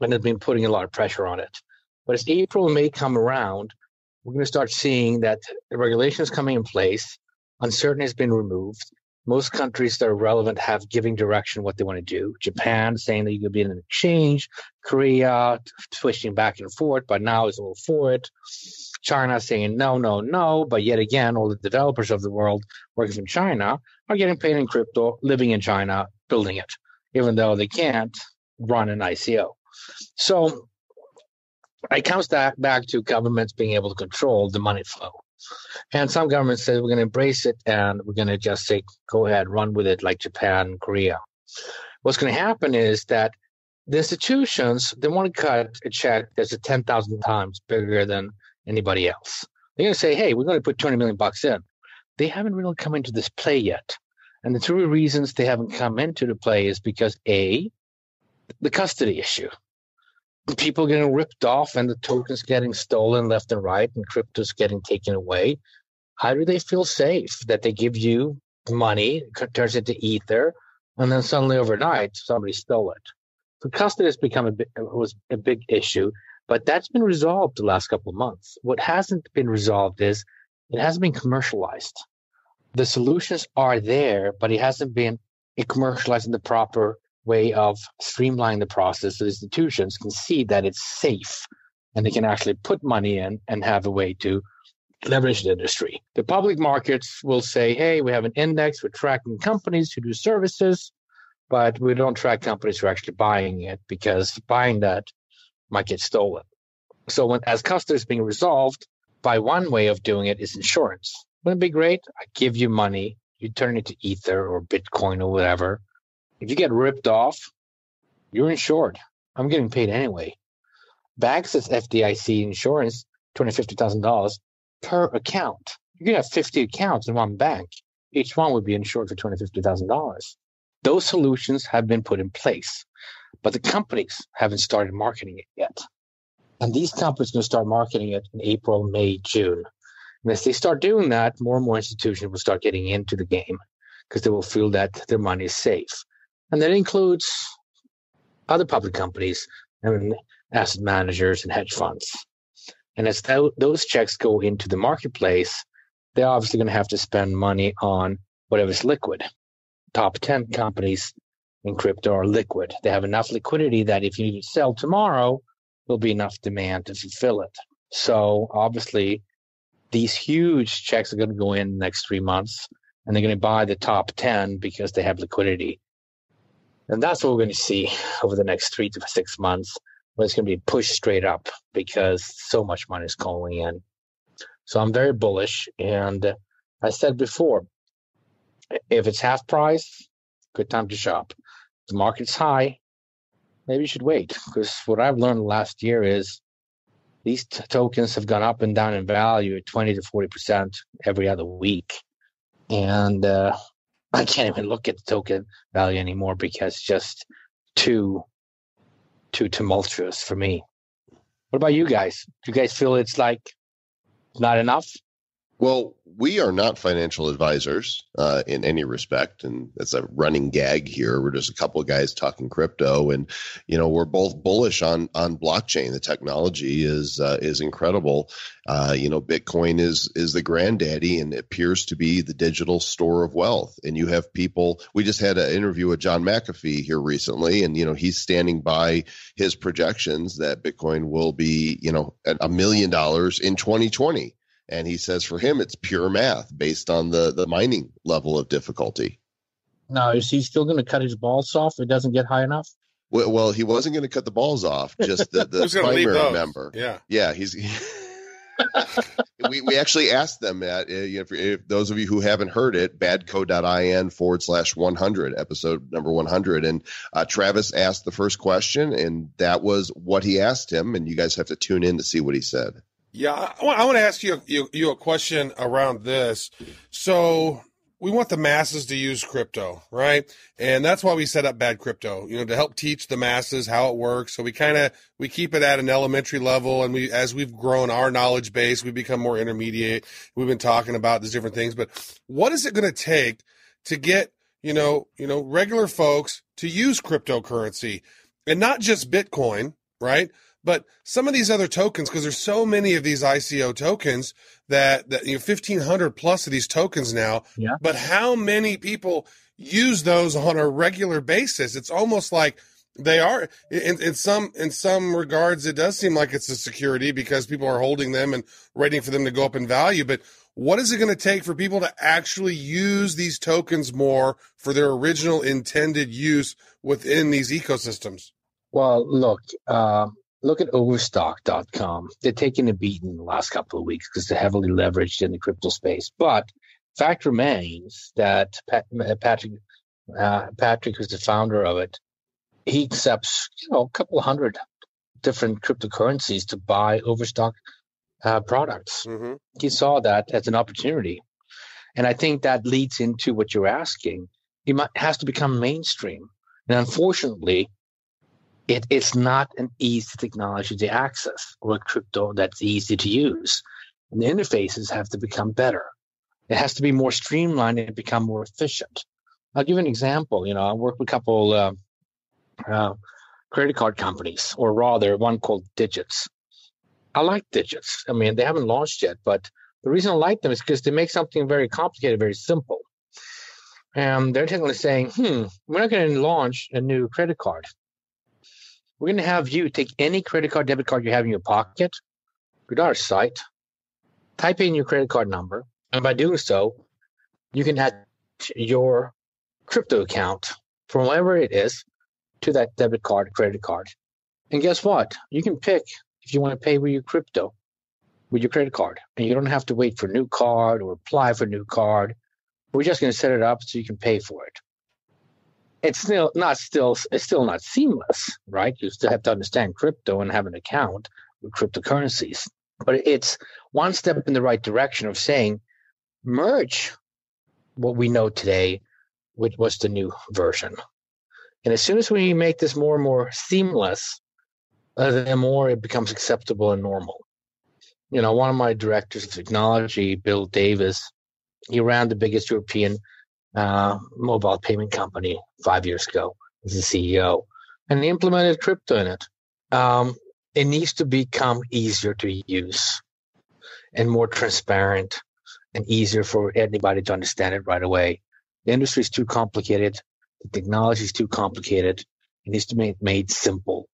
S5: and has been putting a lot of pressure on it. But as April and May come around, we're going to start seeing that the regulation is coming in place, uncertainty has been removed. Most countries that are relevant have giving direction what they want to do. Japan saying that you could be in an exchange, Korea switching back and forth, but now is all for it. China saying no, no, no, but yet again, all the developers of the world working from China are getting paid in crypto, living in China, building it, even though they can't run an ICO. So it comes back, back to governments being able to control the money flow. And some governments say we're going to embrace it and we're going to just say, go ahead, run with it like Japan, Korea. What's going to happen is that the institutions, they want to cut a check that's a 10,000 times bigger than anybody else. They're going to say, hey, we're going to put 20 million bucks in. They haven't really come into this play yet. And the two reasons they haven't come into the play is because A, the custody issue people getting ripped off and the tokens getting stolen left and right and crypto's getting taken away how do they feel safe that they give you money it turns into ether and then suddenly overnight somebody stole it? So custody has become a bit, was a big issue but that's been resolved the last couple of months. What hasn't been resolved is it hasn't been commercialized. The solutions are there but it hasn't been commercialized in the proper way of streamlining the process so institutions can see that it's safe and they can actually put money in and have a way to leverage the industry. The public markets will say, hey, we have an index, we're tracking companies who do services, but we don't track companies who are actually buying it because buying that might get stolen. So when as custody is being resolved, by one way of doing it is insurance. Wouldn't it be great? I give you money, you turn it to Ether or Bitcoin or whatever. If you get ripped off, you're insured. I'm getting paid anyway. Banks says FDIC insurance, twenty fifty thousand dollars per account. You can have fifty accounts in one bank. Each one would be insured for twenty fifty thousand dollars. Those solutions have been put in place, but the companies haven't started marketing it yet. And these companies are going to start marketing it in April, May, June. And as they start doing that, more and more institutions will start getting into the game because they will feel that their money is safe. And that includes other public companies and asset managers and hedge funds. And as th- those checks go into the marketplace, they're obviously going to have to spend money on whatever's liquid. Top 10 companies in crypto are liquid. They have enough liquidity that if you need to sell tomorrow, there'll be enough demand to fulfill it. So obviously, these huge checks are going to go in the next three months, and they're going to buy the top 10 because they have liquidity. And that's what we're going to see over the next three to six months, where it's going to be pushed straight up because so much money is going in. So I'm very bullish. And I said before, if it's half price, good time to shop. If the market's high, maybe you should wait because what I've learned last year is these t- tokens have gone up and down in value 20 to 40% every other week. And uh, (laughs) I can't even look at the token value anymore because it's just too, too tumultuous for me. What about you guys? Do you guys feel it's like not enough?
S1: Well, we are not financial advisors uh, in any respect, and it's a running gag here. We're just a couple of guys talking crypto, and you know we're both bullish on on blockchain. The technology is uh, is incredible. Uh, you know, Bitcoin is is the granddaddy, and appears to be the digital store of wealth. And you have people. We just had an interview with John McAfee here recently, and you know he's standing by his projections that Bitcoin will be you know a million dollars in 2020 and he says for him it's pure math based on the the mining level of difficulty.
S5: Now, is he still going to cut his balls off if it doesn't get high enough?
S1: well, well he wasn't going to cut the balls off just the, (laughs) the
S4: Who's going to leave
S1: primary member.
S4: Yeah.
S1: yeah he's (laughs) we, we actually asked them that uh, you know, if, if those of you who haven't heard it badco.in forward slash 100 episode number 100 and uh, travis asked the first question and that was what he asked him. And you guys have to tune in to see what he said
S4: Yeah, I want, I want to ask you, you you a question around this. So we want the masses to use crypto, right? And that's why we set up Bad Crypto, you know, to help teach the masses how it works. So we kind of we keep it at an elementary level, and we as we've grown our knowledge base, we become more intermediate. We've been talking about these different things, but what is it going to take to get you know you know regular folks to use cryptocurrency and not just Bitcoin, right? But some of these other tokens because there's so many of these ICO tokens that that you know 1500 plus of these tokens now
S5: Yeah.
S4: but how many people use those on a regular basis it's almost like they are in, in some in some regards it does seem like it's a security because people are holding them and waiting for them to go up in value but what is it going to take for people to actually use these tokens more for their original intended use within these ecosystems
S5: Well, look, uh, look at Overstock.com. They're taking a beating in the last couple of weeks because they're heavily leveraged in the crypto space. But fact remains that Pat, Patrick, uh, Patrick, who's the founder of it, he accepts you know a couple hundred different cryptocurrencies to buy Overstock uh, products.
S4: mm-hmm.
S5: he saw that as an opportunity. And I think that leads into what you're asking. It might, has to become mainstream. And unfortunately, it, it's not an easy technology to access or a crypto that's easy to use. And the interfaces have to become better. It has to be more streamlined and become more efficient. I'll give an example. You know, I work with a couple uh, uh, credit card companies, or rather, one called Digits. I like Digits. I mean, they haven't launched yet, but the reason I like them is because they make something very complicated very simple. And they're technically saying, hmm, we're not going to launch a new credit card. We're going to have you take any credit card, debit card you have in your pocket, go to our site, type in your credit card number, and by doing so, you can add your crypto account from wherever it is to that debit card, credit card. And guess what? You can pick if you want to pay with your crypto, with your credit card, and you don't have to wait for a new card or apply for a new card. We're just going to set it up so you can pay for it. It's still not still it's still not seamless, right? You still have to understand crypto and have an account with cryptocurrencies. But it's one step in the right direction of saying merge what we know today with what's the new version. And as soon as we make this more and more seamless, uh, the more it becomes acceptable and normal. You know, one of my directors of technology, Bill Davis, he ran the biggest European uh, mobile payment company five years ago as the CEO, and implemented crypto in it. Um, it needs to become easier to use and more transparent and easier for anybody to understand it right away. The industry is too complicated. The technology is too complicated. It needs to be made simple.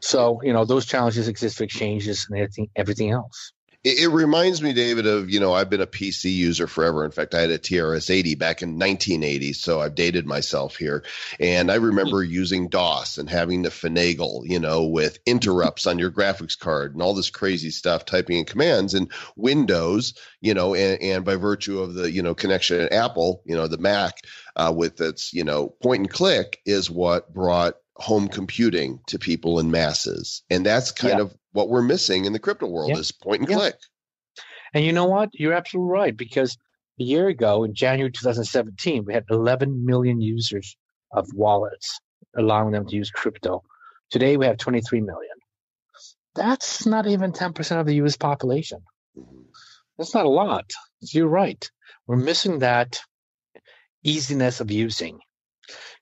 S5: So, you know, those challenges exist for exchanges and everything, everything else.
S1: It, it reminds me, David, of you know I've been a PC user forever. In fact, I had a TRS-80 back in 1980, so I've dated myself here. And I remember using DOS and having to finagle, you know, with interrupts on your graphics card and all this crazy stuff, typing in commands and Windows, you know, and, and by virtue of the you know connection at Apple, you know, the Mac uh, with its you know point and click is what brought home computing to people in masses. And that's kind
S5: Yeah.
S1: of what we're missing in the crypto world
S5: Yeah.
S1: is point and
S5: Yeah.
S1: click.
S5: And you know what? You're absolutely right because a year ago in January 2017, we had 11 million users of wallets, allowing them to use crypto. Today we have 23 million. That's not even 10% of the US population. Mm-hmm. That's not a lot. You're right. We're missing that easiness of using.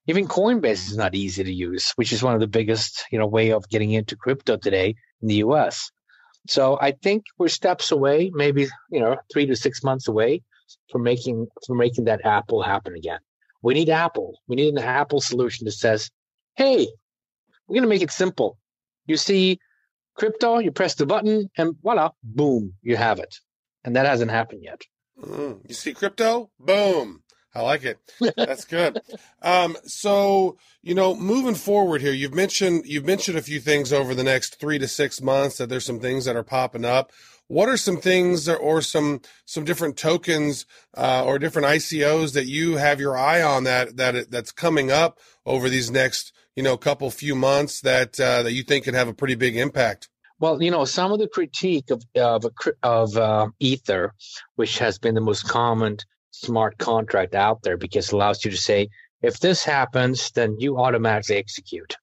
S5: Even Coinbase is not easy to use, which is one of the biggest, you know, way of getting into crypto today in the US. So I think we're steps away, maybe you know, three to six months away from making from making that Apple happen again. We need Apple. We need an Apple solution that says, "Hey, we're going to make it simple. You see crypto, you press the button, and voila, boom, you have it." And that hasn't happened yet.
S6: Mm, you see crypto? Boom. I like it. (laughs) That's good. Um, so you know, moving forward here, you've mentioned you've mentioned a few things over the next three to six months that there's some things that are popping up. What are some things or, or some some different tokens uh, or different ICOs that you have your eye on that that that's coming up over these next you know couple few months that uh, that you think could have a pretty big impact?
S5: Well, you know, some of the critique of of of uh, Ether, which has been the most common smart contract out there, because it allows you to say, if this happens, then you automatically execute.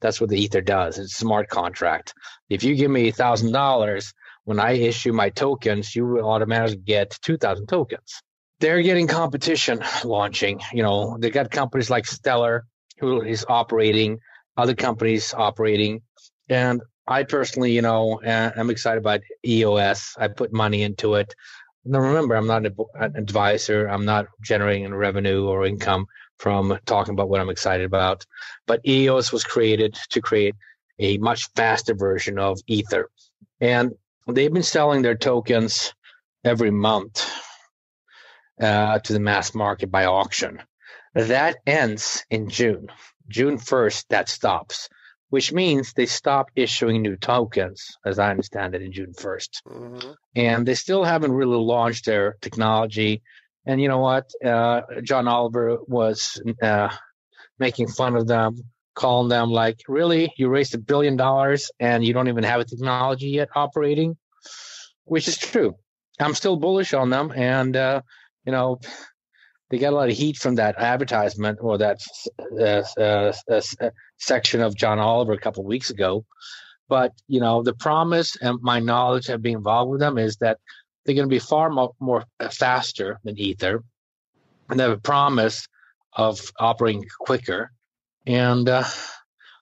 S5: That's what the Ether does. It's a smart contract. If you give me thousand dollars when I issue my tokens, you will automatically get two thousand tokens. They're getting competition launching. You know, they got companies like Stellar who is operating, other companies operating, and I personally, you know, I'm excited about EOS. I put money into it. Now, remember, I'm not an advisor. I'm not generating revenue or income from talking about what I'm excited about. But EOS was created to create a much faster version of Ether. And they've been selling their tokens every month uh, to the mass market by auction. That ends in June. June 1st, that stops which means they stopped issuing new tokens, as I understand it, in June 1st.
S6: Mm-hmm.
S5: And they still haven't really launched their technology. And you know what? Uh, John Oliver was uh, making fun of them, calling them like, really? You raised a billion dollars and you don't even have a technology yet operating? Which is true. I'm still bullish on them. And, uh, you know, they got a lot of heat from that advertisement or that uh, uh, uh, section of John Oliver a couple of weeks ago. But you know, the promise and my knowledge of being involved with them is that they're going to be far more, more faster than Ether, and they have a promise of operating quicker. And uh,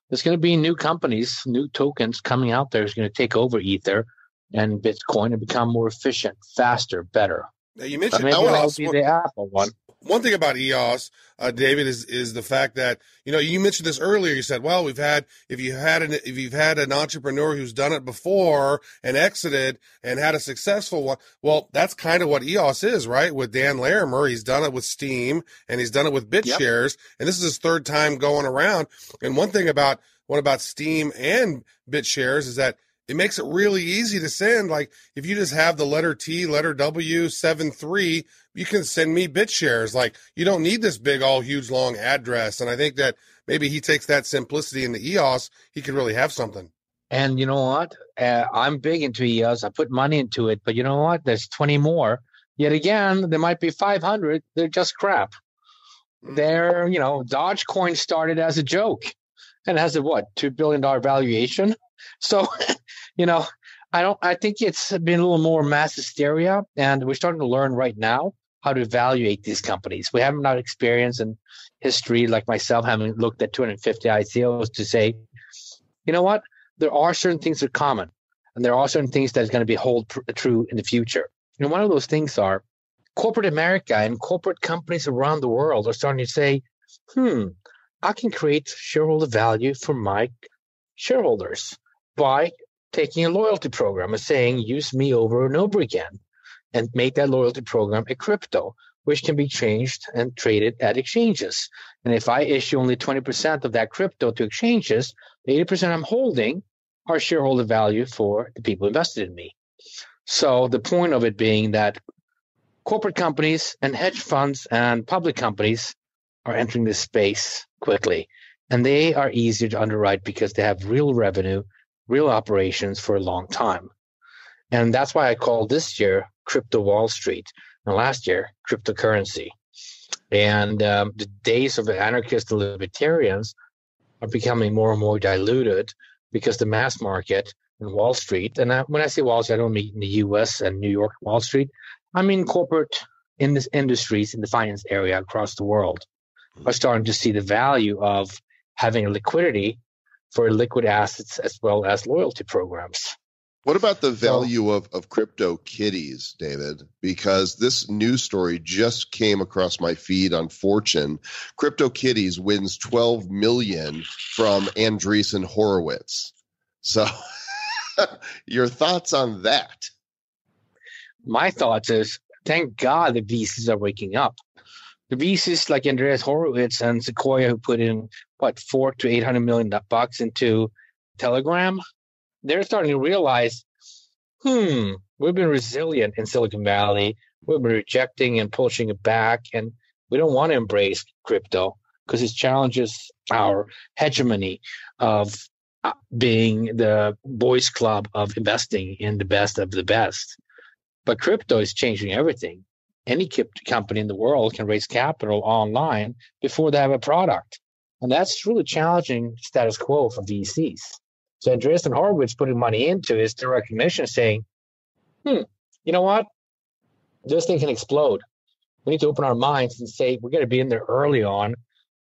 S5: there's going to be new companies, new tokens coming out there who's going to take over Ether and Bitcoin and become more efficient, faster, better.
S6: Now you mentioned
S5: maybe
S1: I wanna
S5: that'll
S1: ask
S5: be
S1: one-
S5: the Apple one.
S4: One thing about EOS, uh, David, is is the fact that you know you mentioned this earlier. You said, well, we've had if you had an if you've had an entrepreneur who's done it before and exited and had a successful one. Well, that's kind of what EOS is, right? With Dan Larimer, he's done it with Steem and he's done it with BitShares, yep. and this is his third time going around. And one thing about what about Steem and BitShares is that it makes it really easy to send. Like if you just have the letter T, letter W, seven three, you can send me BitShares. Like you don't need this big, all huge, long address. And I think that maybe he takes that simplicity in the EOS. He could really have something.
S5: And you know what? Uh, I'm big into EOS. I put money into it, but you know what? There's 20 more. Yet again, there might be 500. They're just crap. Mm. They're, you know, Dogecoin started as a joke and has a what, $2 billion valuation. So (laughs) you know, I don't. I think it's been a little more mass hysteria, and we're starting to learn right now how to evaluate these companies. We haven't had experience and history like myself, having looked at 250 ICOs to say, you know what, there are certain things that are common, and there are certain things that is going to be hold pr- true in the future. And one of those things are corporate America and corporate companies around the world are starting to say, hmm, I can create shareholder value for my shareholders by taking a loyalty program and saying, use me over and over again, and make that loyalty program a crypto, which can be changed and traded at exchanges. And if I issue only 20% of that crypto to exchanges, the 80% I'm holding are shareholder value for the people invested in me. So the point of it being that corporate companies and hedge funds and public companies are entering this space quickly. And they are easier to underwrite because they have real revenue real operations for a long time. And that's why I call this year Crypto Wall Street and last year cryptocurrency. And um, the days of anarchists and libertarians are becoming more and more diluted because the mass market and Wall Street, and I, when I say Wall Street, I don't mean in the US and New York Wall Street, I mean corporate in this industries in the finance area across the world are starting to see the value of having liquidity for liquid assets as well as loyalty programs.
S1: What about the value of, of crypto kitties, David? Because this news story just came across my feed on Fortune. Crypto Kitties wins 12 million from Andreessen Horowitz. So (laughs) your thoughts on that?
S5: My thoughts is thank God the VCs are waking up the VCs like Andreessen Horowitz and Sequoia, who put in what four to eight hundred million bucks into Telegram, they're starting to realize, hmm, we've been resilient in Silicon Valley. We've been rejecting and pushing it back, and we don't want to embrace crypto because it challenges our hegemony of uh, being the boys' club of investing in the best of the best. But crypto is changing everything any company in the world can raise capital online before they have a product. And that's really challenging status quo for VCs. So Andreessen Horowitz putting money into is the recognition saying, hmm, you know what? This thing can explode. We need to open our minds and say we're going to be in there early on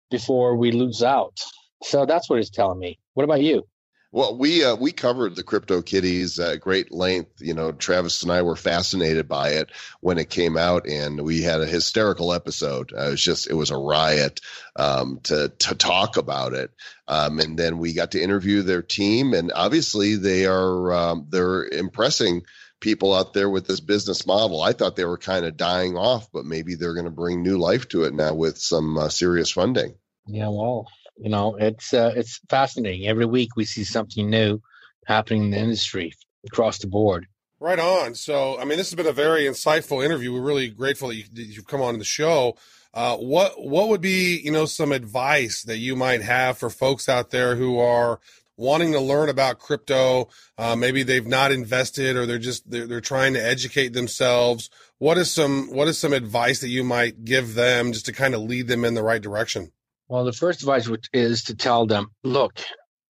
S5: before we lose out. So that's what it's telling me. What about you?
S1: Well, we uh, we covered the crypto kitties at great length. You know, Travis and I were fascinated by it when it came out, and we had a hysterical episode. Uh, it was just it was a riot um, to to talk about it. Um, and then we got to interview their team, and obviously they are um, they're impressing people out there with this business model. I thought they were kind of dying off, but maybe they're going to bring new life to it now with some uh, serious funding.
S5: Yeah, well, you know, it's uh, it's fascinating. Every week we see something new happening in the industry across the board.
S4: Right on. So, I mean, this has been a very insightful interview. We're really grateful that, you, have come on the show. Uh, what what would be you know some advice that you might have for folks out there who are wanting to learn about crypto? Uh, maybe they've not invested or they're just they're, they're trying to educate themselves. What is some what is some advice that you might give them just to kind of lead them in the right direction?
S5: Well, the first advice is to tell them, look,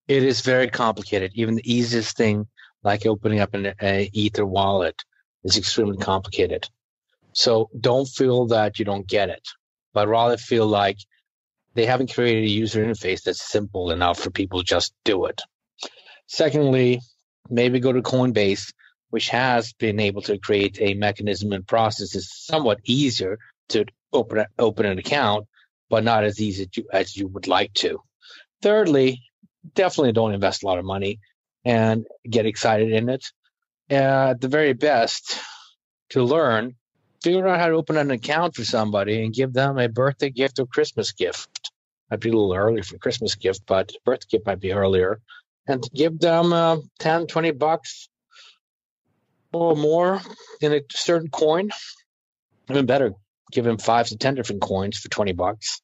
S5: it is very complicated. Even the easiest thing, like opening up an Ether wallet, is extremely complicated. So don't feel that you don't get it, but rather feel like they haven't created a user interface that's simple enough for people to just do it. Secondly, maybe go to Coinbase, which has been able to create a mechanism and process that's somewhat easier to open open an account, but not as easy as you, as you would like to. Thirdly, definitely don't invest a lot of money and get excited in it. At the very best, to learn, figure out how to open an account for somebody and give them a birthday gift or Christmas gift. Might be a little early for Christmas gift, but birthday gift might be earlier. And give them uh, 10, 20 bucks or more in a certain coin. Even better, give them five to 10 different coins for 20 bucks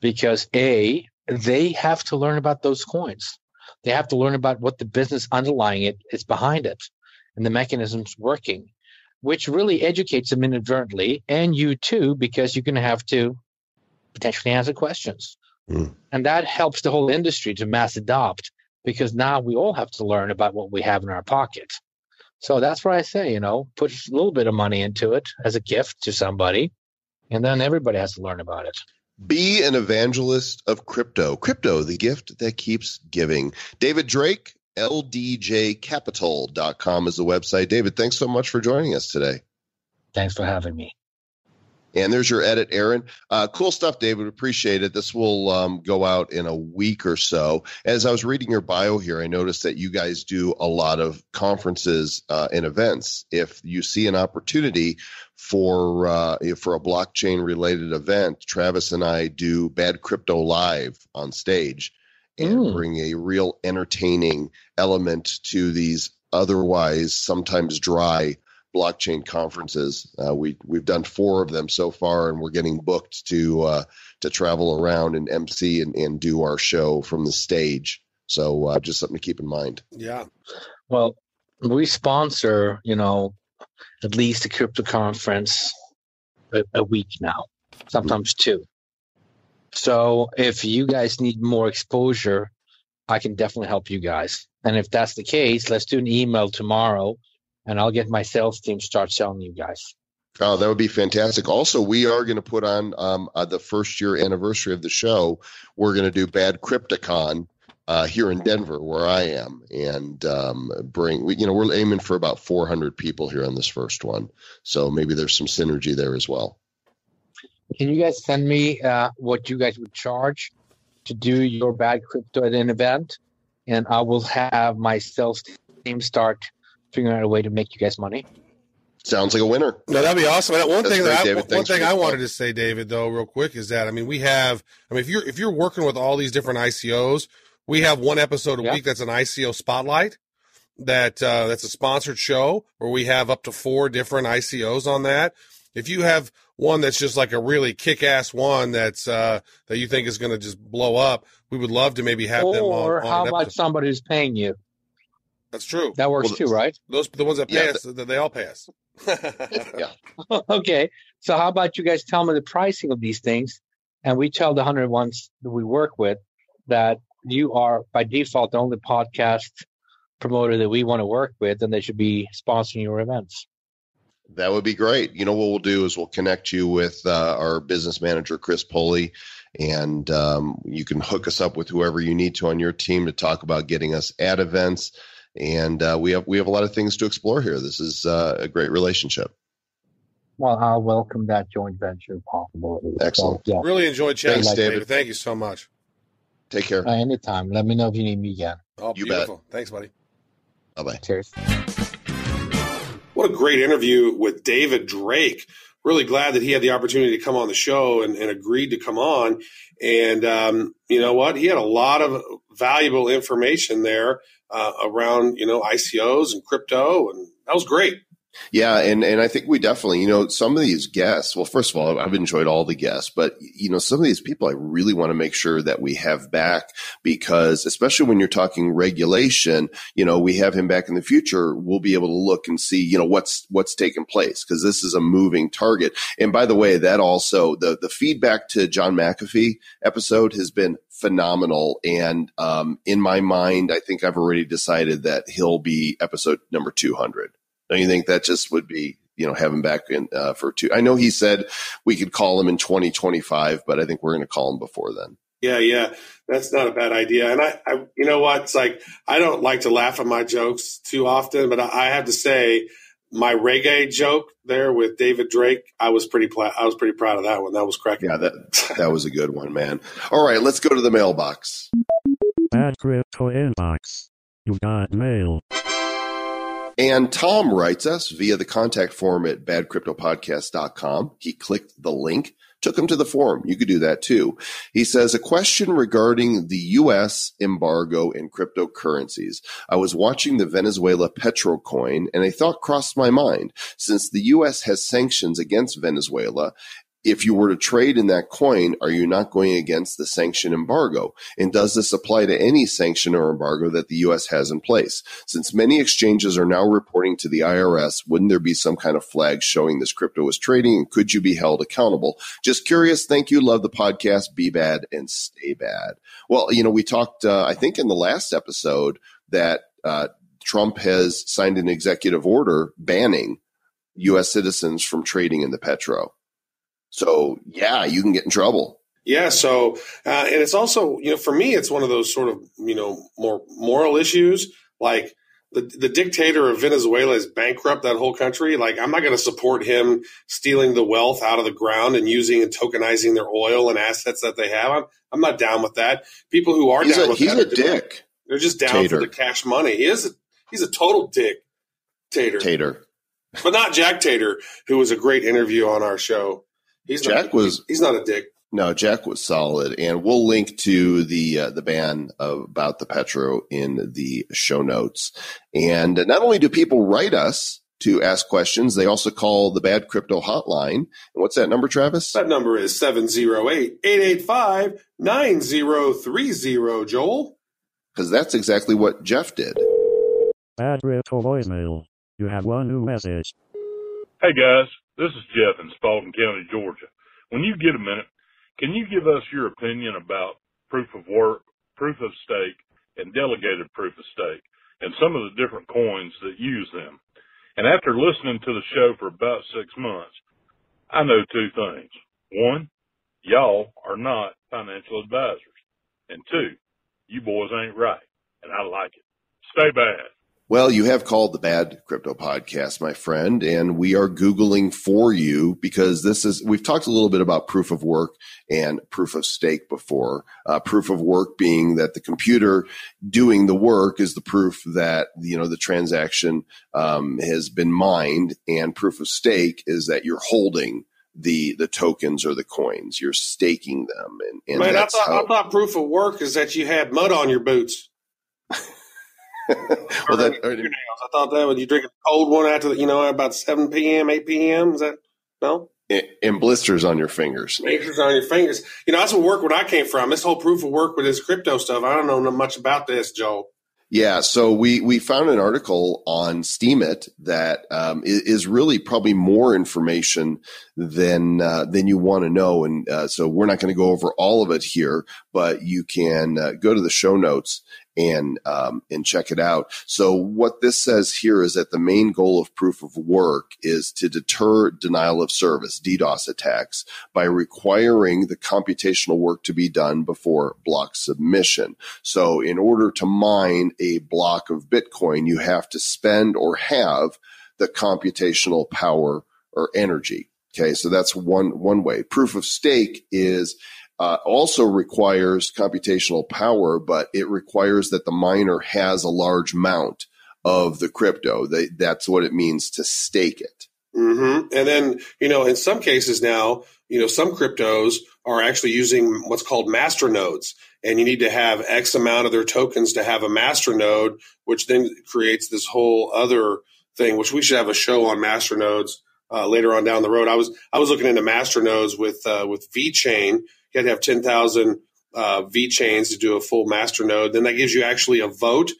S5: because A, they have to learn about those coins. They have to learn about what the business underlying it is behind it and the mechanisms working, which really educates them inadvertently and you too, because you're going to have to potentially answer questions.
S1: Mm.
S5: And that helps the whole industry to mass adopt because now we all have to learn about what we have in our pocket. So that's why I say, you know, put a little bit of money into it as a gift to somebody, and then everybody has to learn about it.
S1: Be an evangelist of crypto. Crypto, the gift that keeps giving. David Drake, ldjcapital.com is the website. David, thanks so much for joining us today.
S5: Thanks for having me.
S1: And there's your edit, Aaron. Uh, cool stuff, David. Appreciate it. This will um, go out in a week or so. As I was reading your bio here, I noticed that you guys do a lot of conferences uh, and events. If you see an opportunity for uh, for a blockchain related event, Travis and I do Bad Crypto Live on stage and
S5: Mm.
S1: bring a real entertaining element to these otherwise sometimes dry blockchain conferences. Uh, we we've done four of them so far, and we're getting booked to uh, to travel around and MC and, and do our show from the stage. So uh, just something to keep in mind.
S4: Yeah.
S5: Well, we sponsor, you know, at least a crypto conference a, a week now, sometimes two. So if you guys need more exposure, I can definitely help you guys. And if that's the case, let's do an email tomorrow and I'll get my sales team start selling you guys.
S1: Oh, that would be fantastic. Also, we are going to put on um, uh, the first year anniversary of the show. We're going to do Bad Crypticon uh, here in Denver, where I am, and um, bring. We, you know, we're aiming for about 400 people here on this first one. So maybe there's some synergy there as well.
S5: Can you guys send me uh, what you guys would charge to do your bad crypto at an event? And I will have my sales team start figuring out a way to make you guys money.
S1: Sounds like a winner.
S6: No, that'd be awesome. And one
S1: That's
S6: thing
S1: great,
S6: that I,
S1: David.
S6: one thing I wanted to say, David, though, real quick, is that I mean we have. I mean, if you're if you're working with all these different ICOs, we have one episode a
S5: Yeah.
S6: week that's an ICO spotlight. That uh, that's a sponsored show where we have up to four different ICOs on that. If you have one that's just like a really kick-ass one that's uh, that you think is going to just blow up, we would love to maybe have them on.
S5: or how
S6: an
S5: about somebody who's paying you?
S6: That's true.
S5: That works
S1: Well,
S5: too, right?
S6: Those the ones that
S1: Yeah,
S6: that they all pay us. (laughs) (laughs)
S5: okay. So how about you guys tell me the pricing of these things, and we tell the hundred ones that we work with that you are by default the only podcast promoter that we want to work with, and they should be sponsoring your events.
S1: That would be great. You know what we'll do is we'll connect you with uh, our business manager Chris Poley, and um, you can hook us up with whoever you need to on your team to talk about getting us at events. And uh, we have we have a lot of things to explore here. This is uh, a great relationship.
S5: Well, I'll welcome that joint venture possibility.
S1: Excellent.
S5: So, yeah.
S6: really enjoyed chatting,
S1: Thanks,
S6: with you,
S1: David.
S6: Thank you so much.
S1: Take care.
S5: Uh, anytime. Let me know if you need me again.
S6: Oh,
S1: You bet.
S6: Thanks, buddy.
S1: Bye bye.
S5: Cheers.
S4: What a great interview with David Drake. Really glad that he had the opportunity to come on the show and, and agreed to come on. And um, you know what? He had a lot of valuable information there uh, around you know ICOs and crypto, and that was great.
S1: Yeah, and and I think we definitely, you know, some of these guests. Well, first of all, I've enjoyed all the guests, but you know, some of these people, I really want to make sure that we have back because, especially when you're talking regulation, you know, we have him back in the future. We'll be able to look and see, you know, what's what's taking place because this is a moving target. And by the way, that also the the feedback to John McAfee episode has been phenomenal. And um, in my mind, I think I've already decided that he'll be episode number two hundred. Don't you think that just would be, you know, have him back in uh, for two? I know he said we could call him in 2025, but I think we're going to call him before then.
S4: Yeah, yeah, that's not a bad idea. And I, I, you know what? It's like I don't like to laugh at my jokes too often, but I, I have to say, my reggae joke there with David Drake, I was pretty pla- I was pretty proud of that one. That was cracking.
S1: Yeah, that that was a good one, man. All right, let's go to the mailbox.
S7: Bad crypto inbox. You got mail.
S1: And Tom writes us via the contact form at badcryptopodcast.com. He clicked the link, took him to the forum. You could do that too. He says, a question regarding the U.S. embargo in cryptocurrencies. I was watching the Venezuela Petro coin and a thought crossed my mind. Since the U.S. has sanctions against Venezuela, if you were to trade in that coin, are you not going against the sanction embargo? And does this apply to any sanction or embargo that the U.S. has in place? Since many exchanges are now reporting to the IRS, wouldn't there be some kind of flag showing this crypto is trading? And could you be held accountable? Just curious. Thank you. Love the podcast. Be bad and stay bad. Well, you know, we talked, uh, I think in the last episode that, uh, Trump has signed an executive order banning U.S. citizens from trading in the petro. So yeah, you can get in trouble.
S4: Yeah. So, uh, and it's also, you know, for me, it's one of those sort of, you know, more moral issues. Like the, the dictator of Venezuela is bankrupt that whole country. Like I'm not going to support him stealing the wealth out of the ground and using and tokenizing their oil and assets that they have. I'm, I'm not down with that. People who are
S1: He's
S4: down
S1: a,
S4: with
S1: he's
S4: that
S1: a
S4: are doing-
S1: dick.
S4: They're just down
S1: Tater.
S4: for the cash money. He is a, he's a total dick tater,
S1: Tater.
S4: but not Jack Tatar, who was a great interview on our show. He's
S1: Jack
S4: not,
S1: was-
S4: he's not a dick.
S1: No, Jack was solid, and we'll link to the uh, the ban of, about the Petro in the show notes. And not only do people write us to ask questions, they also call the Bad Crypto Hotline. And what's that number, Travis?
S4: That number is 708 885 9030, Joel.
S1: Because that's exactly what Jeff did.
S7: Bad crypto voicemail. You have one new message.
S8: Hey guys, this is Jeff in Spalding County, Georgia. When you get a minute, can you give us your opinion about proof of work, proof of stake, and delegated proof of stake, and some of the different coins that use them? And after listening to the show for about six months, I know two things. One, y'all are not financial advisors. And two, you boys ain't right. And I like it. Stay bad.
S1: Well, you have called the Bad Crypto Podcast, my friend, and we are Googling for you because this is, we've talked a little bit about proof of work and proof of stake before. Uh, proof of work being that the computer doing the work is the proof that, you know, the transaction um, has been mined, and proof of stake is that you're holding the the tokens or the coins. You're staking them, and, and
S4: Man, I thought,
S1: how.
S4: I thought proof of work is that you had mud on your boots. (laughs)
S1: well, that,
S4: Fingernails. I thought that when you drink a cold one after, the, you know, about 7 p.m., 8 p.m., is that, no?
S1: and blisters on your fingers.
S4: Makers on your fingers. You know, that's what work when I came from. This whole proof of work with this crypto stuff. I don't know much about this, Joel.
S1: Yeah, so we we found an article on Steemit that um, is really probably more information than uh, than you want to know, and uh, so we're not going to go over all of it here, but you can uh, go to the show notes and um, and check it out. So what this says here is that the main goal of proof of work is to deter denial of service (DDoS) attacks by requiring the computational work to be done before block submission. So in order to mine a block of Bitcoin, you have to spend or have the computational power or energy. Okay. So that's one, one way. Proof of stake is uh, also requires computational power, but it requires that the miner has a large amount of the crypto. They, that's what it means to stake it.
S4: hmm And then, you know, in some cases now, you know, some cryptos are actually using what's called master nodes. And you need to have X amount of their tokens to have a master node, which then creates this whole other thing, which we should have a show on master nodes uh, later on down the road. I was I was looking into master nodes with uh, with VeChain. You had to have ten thousand uh, V chains to do a full master node. Then that gives you actually a vote.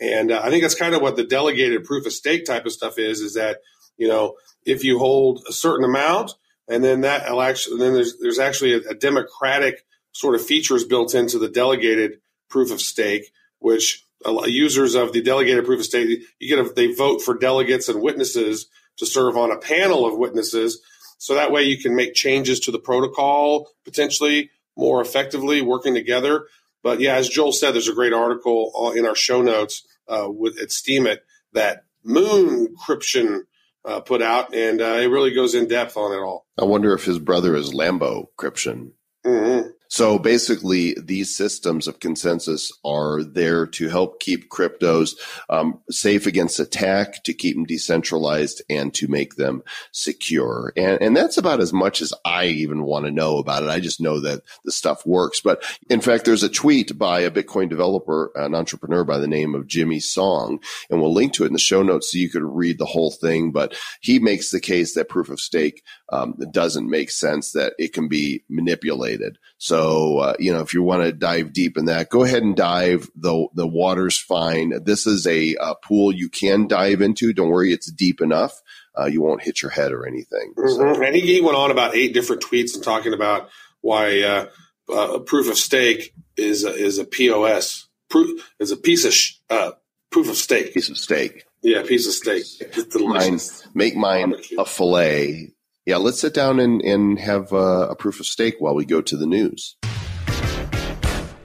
S4: And uh, I think that's kind of what the delegated proof of stake type of stuff is. Is that you know if you hold a certain amount, and then that actually then there's there's actually a, a democratic sort of features built into the delegated proof of stake, which users of the delegated proof of stake you get a, they vote for delegates and witnesses to serve on a panel of witnesses, so that way you can make changes to the protocol potentially more effectively working together. But yeah, as Joel said, there's a great article uh, in our show notes uh, with at Steemit that moon encryption uh, put out, and uh, it really goes in depth on it all.
S1: I wonder if his brother is Lambo Cryption.
S4: hmm
S1: So basically, these systems of consensus are there to help keep cryptos um, safe against attack, to keep them decentralized, and to make them secure. And, and that's about as much as I even want to know about it. I just know that the stuff works. But in fact, there's a tweet by a Bitcoin developer, an entrepreneur by the name of Jimmy Song, and we'll link to it in the show notes so you could read the whole thing. But he makes the case that proof of stake um, it doesn't make sense, that it can be manipulated. So, uh, you know, if you want to dive deep in that, go ahead and dive. The, the water's fine. This is a, uh pool you can dive into. Don't worry, it's deep enough. Uh, you won't hit your head or anything. So,
S4: Mhm. And he, went on about eight different tweets and talking about why uh, uh, proof of stake is a, is a POS. Proof is a piece of sh- uh, proof of stake.
S1: piece of steak.
S4: Yeah, piece of steak. Delicious.
S1: Make mine a filet. Yeah, let's sit down and, and have uh, a proof of stake while we go to the news.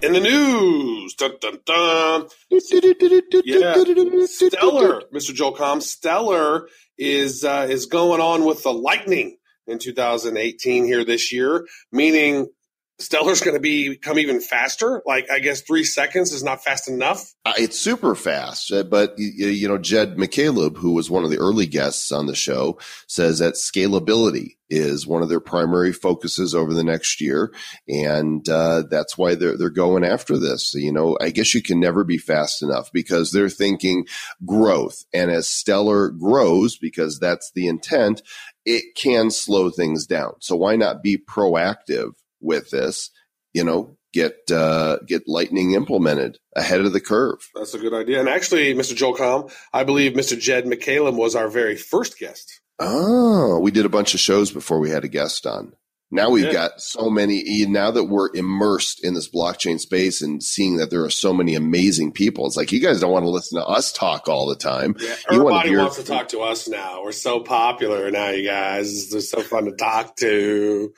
S4: In the news, dun, dun, dun. Yeah. Stellar, Mr. Joel Comm. Stellar is uh, is going on with the Lightning in 2018 here this year, meaning Stellar's going to be become even faster. Like I guess three seconds is not fast enough.
S1: Uh, it's super fast, uh, but you know, Jed McCaleb, who was one of the early guests on the show, says that scalability is one of their primary focuses over the next year, and uh, that's why they're they're going after this. You know, I guess you can never be fast enough because they're thinking growth, and as Stellar grows, because that's the intent, it can slow things down. So why not be proactive with this? You know, get uh, get Lightning implemented ahead of the curve.
S4: That's a good idea. And actually, Mr. Joel Comm, I believe Mr. Jed McCaleb was our very first guest.
S1: Oh, we did a bunch of shows before we had a guest on. Now we've
S4: Yeah.
S1: got so many. Now that we're immersed in this blockchain space and seeing that there are so many amazing people, it's like you guys don't want to listen to us talk all the time.
S4: Yeah, everybody
S1: hear-
S4: wants to talk to us now. We're so popular now, you guys. They're so fun to talk to.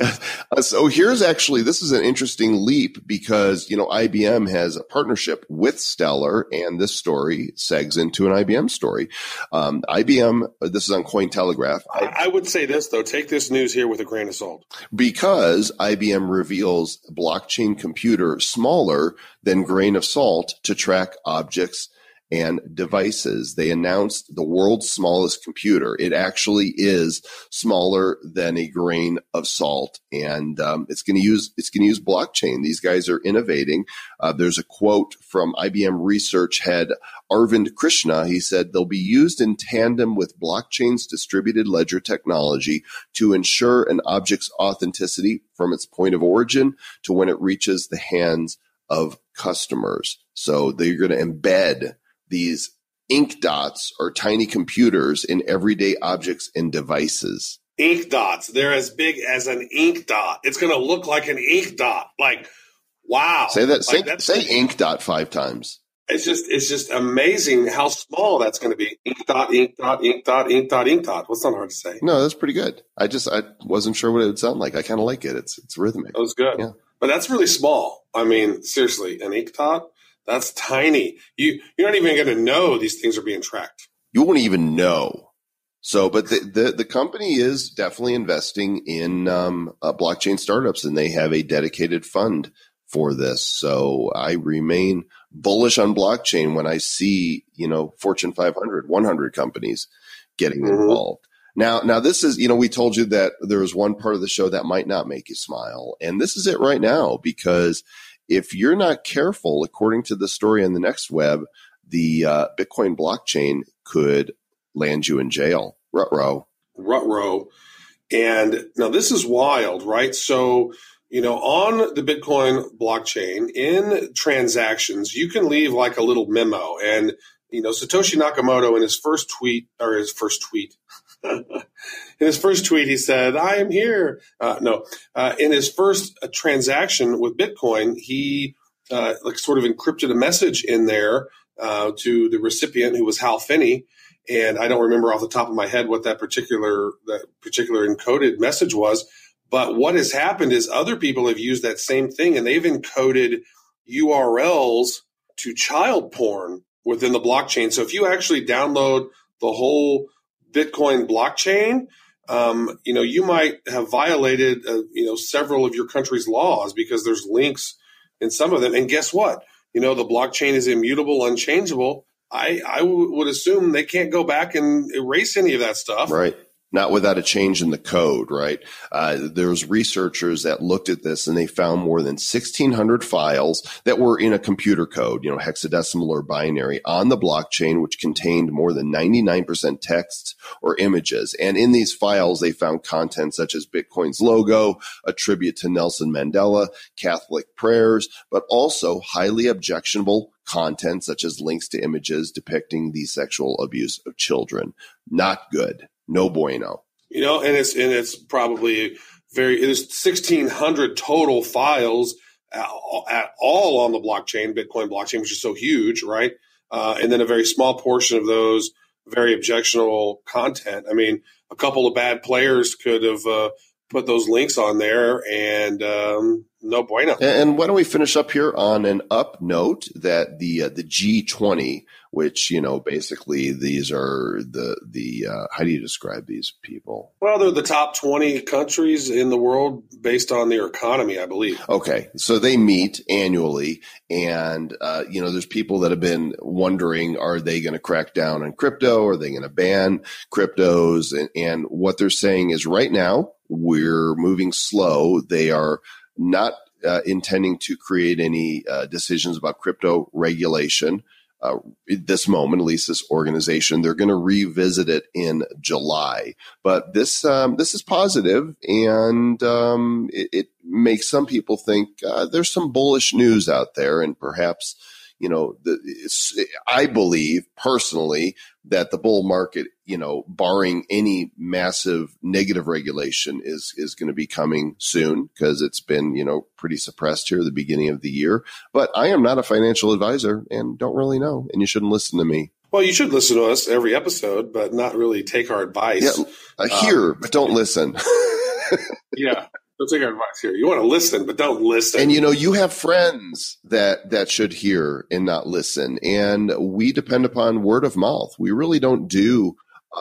S1: Uh, (laughs) so here's actually this is an interesting leap because you know IBM has a partnership with Stellar, and this story segs into an IBM story. Um, IBM, this is on Cointelegraph.
S4: I, I would say this though: take this news here with a grain of salt.
S1: because IBM reveals blockchain computer smaller than grain of salt to track objects and devices. They announced the world's smallest computer. It actually is smaller than a grain of salt, and um, it's going to use it's going to use blockchain. These guys are innovating. Uh, there's a quote from IBM research head Arvind Krishna. He said they'll be used in tandem with blockchain's distributed ledger technology to ensure an object's authenticity from its point of origin to when it reaches the hands of customers. So they're going to embed these ink dots or tiny computers in everyday objects and devices.
S4: Ink dots. They're as big as an ink dot. It's going to look like an ink dot. Like, wow.
S1: Say that.
S4: Like,
S1: Say, say ink dot five times.
S4: It's just it's just amazing how small that's going to be. Ink dot, ink dot, ink dot, ink dot, ink dot. What's not hard to say?
S1: No, that's pretty good. I just I wasn't sure what it would sound like. I kind of like it. It's it's rhythmic.
S4: That was good.
S1: Yeah.
S4: But that's really small. I mean, seriously, an ink dot, that's tiny. You you're not even going to know these things are being tracked.
S1: you won't even know. So, but the, the, the company is definitely investing in um, uh, blockchain startups and they have a dedicated fund for this. So I remain bullish on blockchain when I see, you know, Fortune 500, 100 companies getting
S4: Mhm.
S1: involved. Now, now this is, you know, we told you that there was one part of the show that might not make you smile. And this is it right now because if you're not careful, according to the story on the next web, the uh, Bitcoin blockchain could land you in jail. Ruh-roh.
S4: Rutro. And now this is wild, right? So, you know, on the Bitcoin blockchain in transactions, you can leave like a little memo. And, you know, Satoshi Nakamoto in his first tweet, or his first tweet, (laughs) in his first tweet, he said, I am here. Uh, no, uh, in his first uh, transaction with Bitcoin, he uh, like sort of encrypted a message in there uh, to the recipient who was Hal Finney and I don't remember off the top of my head what that particular that particular encoded message was. But what has happened is other people have used that same thing and they've encoded URLs to child porn within the blockchain. So if you actually download the whole Bitcoin blockchain, um, you know, you might have violated, uh, you know, several of your country's laws because there's links in some of them. And guess what? You know, the blockchain is immutable, unchangeable. I, I w- would assume they can't go back and erase any of that stuff.
S1: Right. Not without a change in the code, right? Uh, there's researchers that looked at this and they found more than 1600 files that were in a computer code, you know, hexadecimal or binary on the blockchain, which contained more than 99% text or images. And in these files, they found content such as Bitcoin's logo, a tribute to Nelson Mandela, Catholic prayers, but also highly objectionable content such as links to images depicting the sexual abuse of children. Not good. No bueno.
S4: You know, and it's and it's probably very. There's 1,600 total files at, at all on the blockchain, Bitcoin blockchain, which is so huge, right? Uh, and then a very small portion of those very objectionable content. I mean, a couple of bad players could have uh, put those links on there, and um, no bueno.
S1: And why don't we finish up here on an up note that the uh, the G20, which you know basically these are the the uh, how do you describe these people?
S4: Well, they're the top 20 countries in the world based on their economy, I believe.
S1: Okay, so they meet annually, and uh, you know there's people that have been wondering, are they going to crack down on crypto? Are they going to ban cryptos? And, and what they're saying is right now we're moving slow. They are not uh, intending to create any uh, decisions about crypto regulation. Uh, at this moment, at least this organization, they're going to revisit it in July. But this um, this is positive, and um, it, it, makes some people think uh, there's some bullish news out there, and perhaps you know, the, I believe personally that the bull market, you know, barring any massive negative regulation, is is going to be coming soon because it's been, you know, pretty suppressed here at the beginning of the year. But I am not a financial advisor and don't really know, and you shouldn't listen to me.
S4: Well, you should listen to us every episode, but not really take our advice.
S1: Yeah, uh, hear, um, but don't listen. (laughs)
S4: yeah. Don't take our advice here. You want to listen, but don't listen.
S1: And you know, you have friends that that should hear and not listen. And we depend upon word of mouth. We really don't do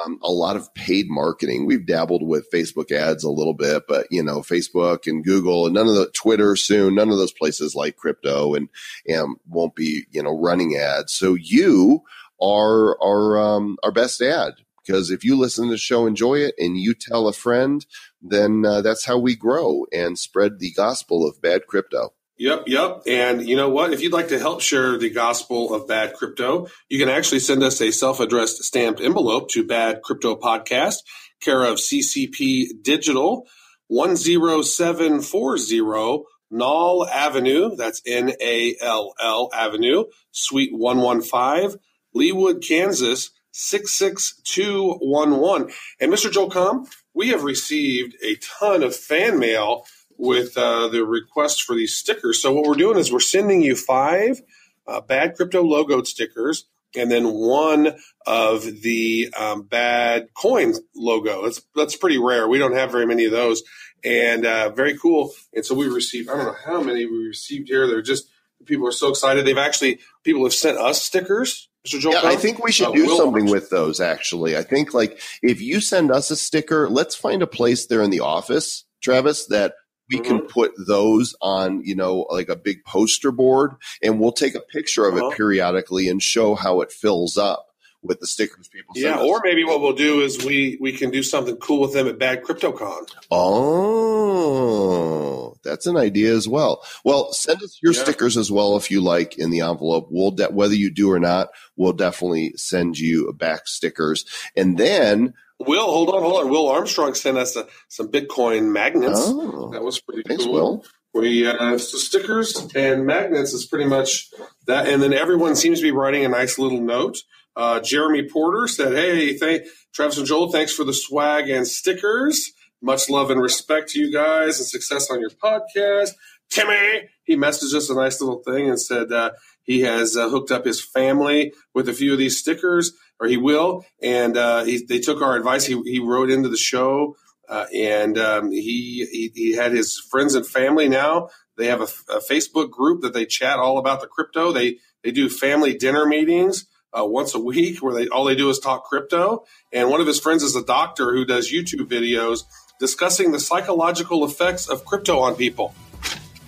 S1: um, a lot of paid marketing. We've dabbled with Facebook ads a little bit, but you know, Facebook and Google and none of the Twitter soon, none of those places like crypto and, and won't be, you know, running ads. So you are our, um, our best ad because if you listen to the show, enjoy it, and you tell a friend, then uh, that's how we grow and spread the gospel of bad crypto.
S4: Yep, yep. And you know what? If you'd like to help share the gospel of bad crypto, you can actually send us a self addressed stamped envelope to Bad Crypto Podcast, care of CCP Digital, 10740 Nall Avenue. That's N A L L Avenue, Suite 115, Leawood, Kansas 66211. And Mr. Joel Comm, we have received a ton of fan mail with uh, the request for these stickers. So what we're doing is we're sending you five uh, bad crypto logoed stickers and then one of the um, bad coin logo. That's that's pretty rare. We don't have very many of those, and uh, very cool. And so we received I don't know how many we received here. They're just people are so excited. They've actually people have sent us stickers Mr. Joel?
S1: Yeah, I think we should uh, do Will something with those. Actually, I think like if you send us a sticker, let's find a place there in the office, Travis, that we mm-hmm. can put those on, you know, like a big poster board, and we'll take a picture of uh-huh. it periodically and show how it fills up with the stickers people
S4: yeah or maybe what we'll do is we we can do something cool with them at bad cryptocon
S1: oh that's an idea as well well send us your yeah. stickers as well if you like in the envelope we'll de- whether you do or not we'll definitely send you back stickers and then
S4: Will, hold on, hold on. Will Armstrong sent us a, some Bitcoin magnets. Oh, that was pretty cool.
S1: thanks,
S4: cool.
S1: Will.
S4: We uh, so stickers and magnets is pretty much that, and then everyone seems to be writing a nice little note. Uh, Jeremy Porter said, "Hey, thank Travis and Joel. Thanks for the swag and stickers. Much love and respect to you guys, and success on your podcast." Timmy, he messaged us a nice little thing and said uh, he has uh, hooked up his family with a few of these stickers, or he will. And uh, he, they took our advice. He, he wrote into the show, uh, and um, he, he he had his friends and family now. They have a, a Facebook group that they chat all about the crypto. They they do family dinner meetings uh, once a week where they all they do is talk crypto. And one of his friends is a doctor who does YouTube videos discussing the psychological effects of crypto on people.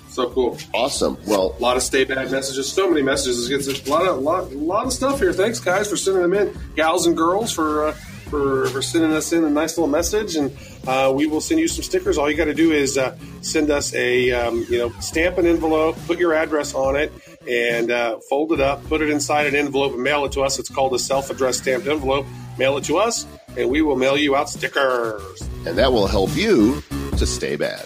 S4: So cool.
S1: Awesome. Well,
S4: A lot of stay bad messages. So many messages. It's a lot of lot, lot of stuff here. Thanks, guys, for sending them in. Gals and girls for uh, for for sending us in a nice little message, and uh, we will send you some stickers. All you got to do is uh, send us a um, you know stamp an envelope, put your address on it, and uh, fold it up, put it inside an envelope, and mail it to us. It's called a self-addressed stamped envelope. Mail it to us, and we will mail you out stickers.
S1: and that will help you to stay bad.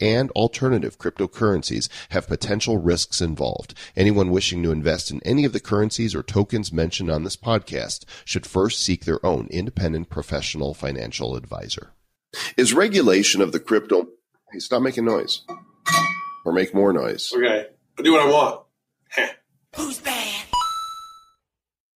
S1: and alternative cryptocurrencies have potential risks involved. Anyone wishing to invest in any of the currencies or tokens mentioned on this podcast should first seek their own independent professional financial advisor. Is regulation of the crypto Hey, stop making noise. Or make more noise.
S4: Okay, I do what I want. Heh. (laughs)
S3: Who's bad?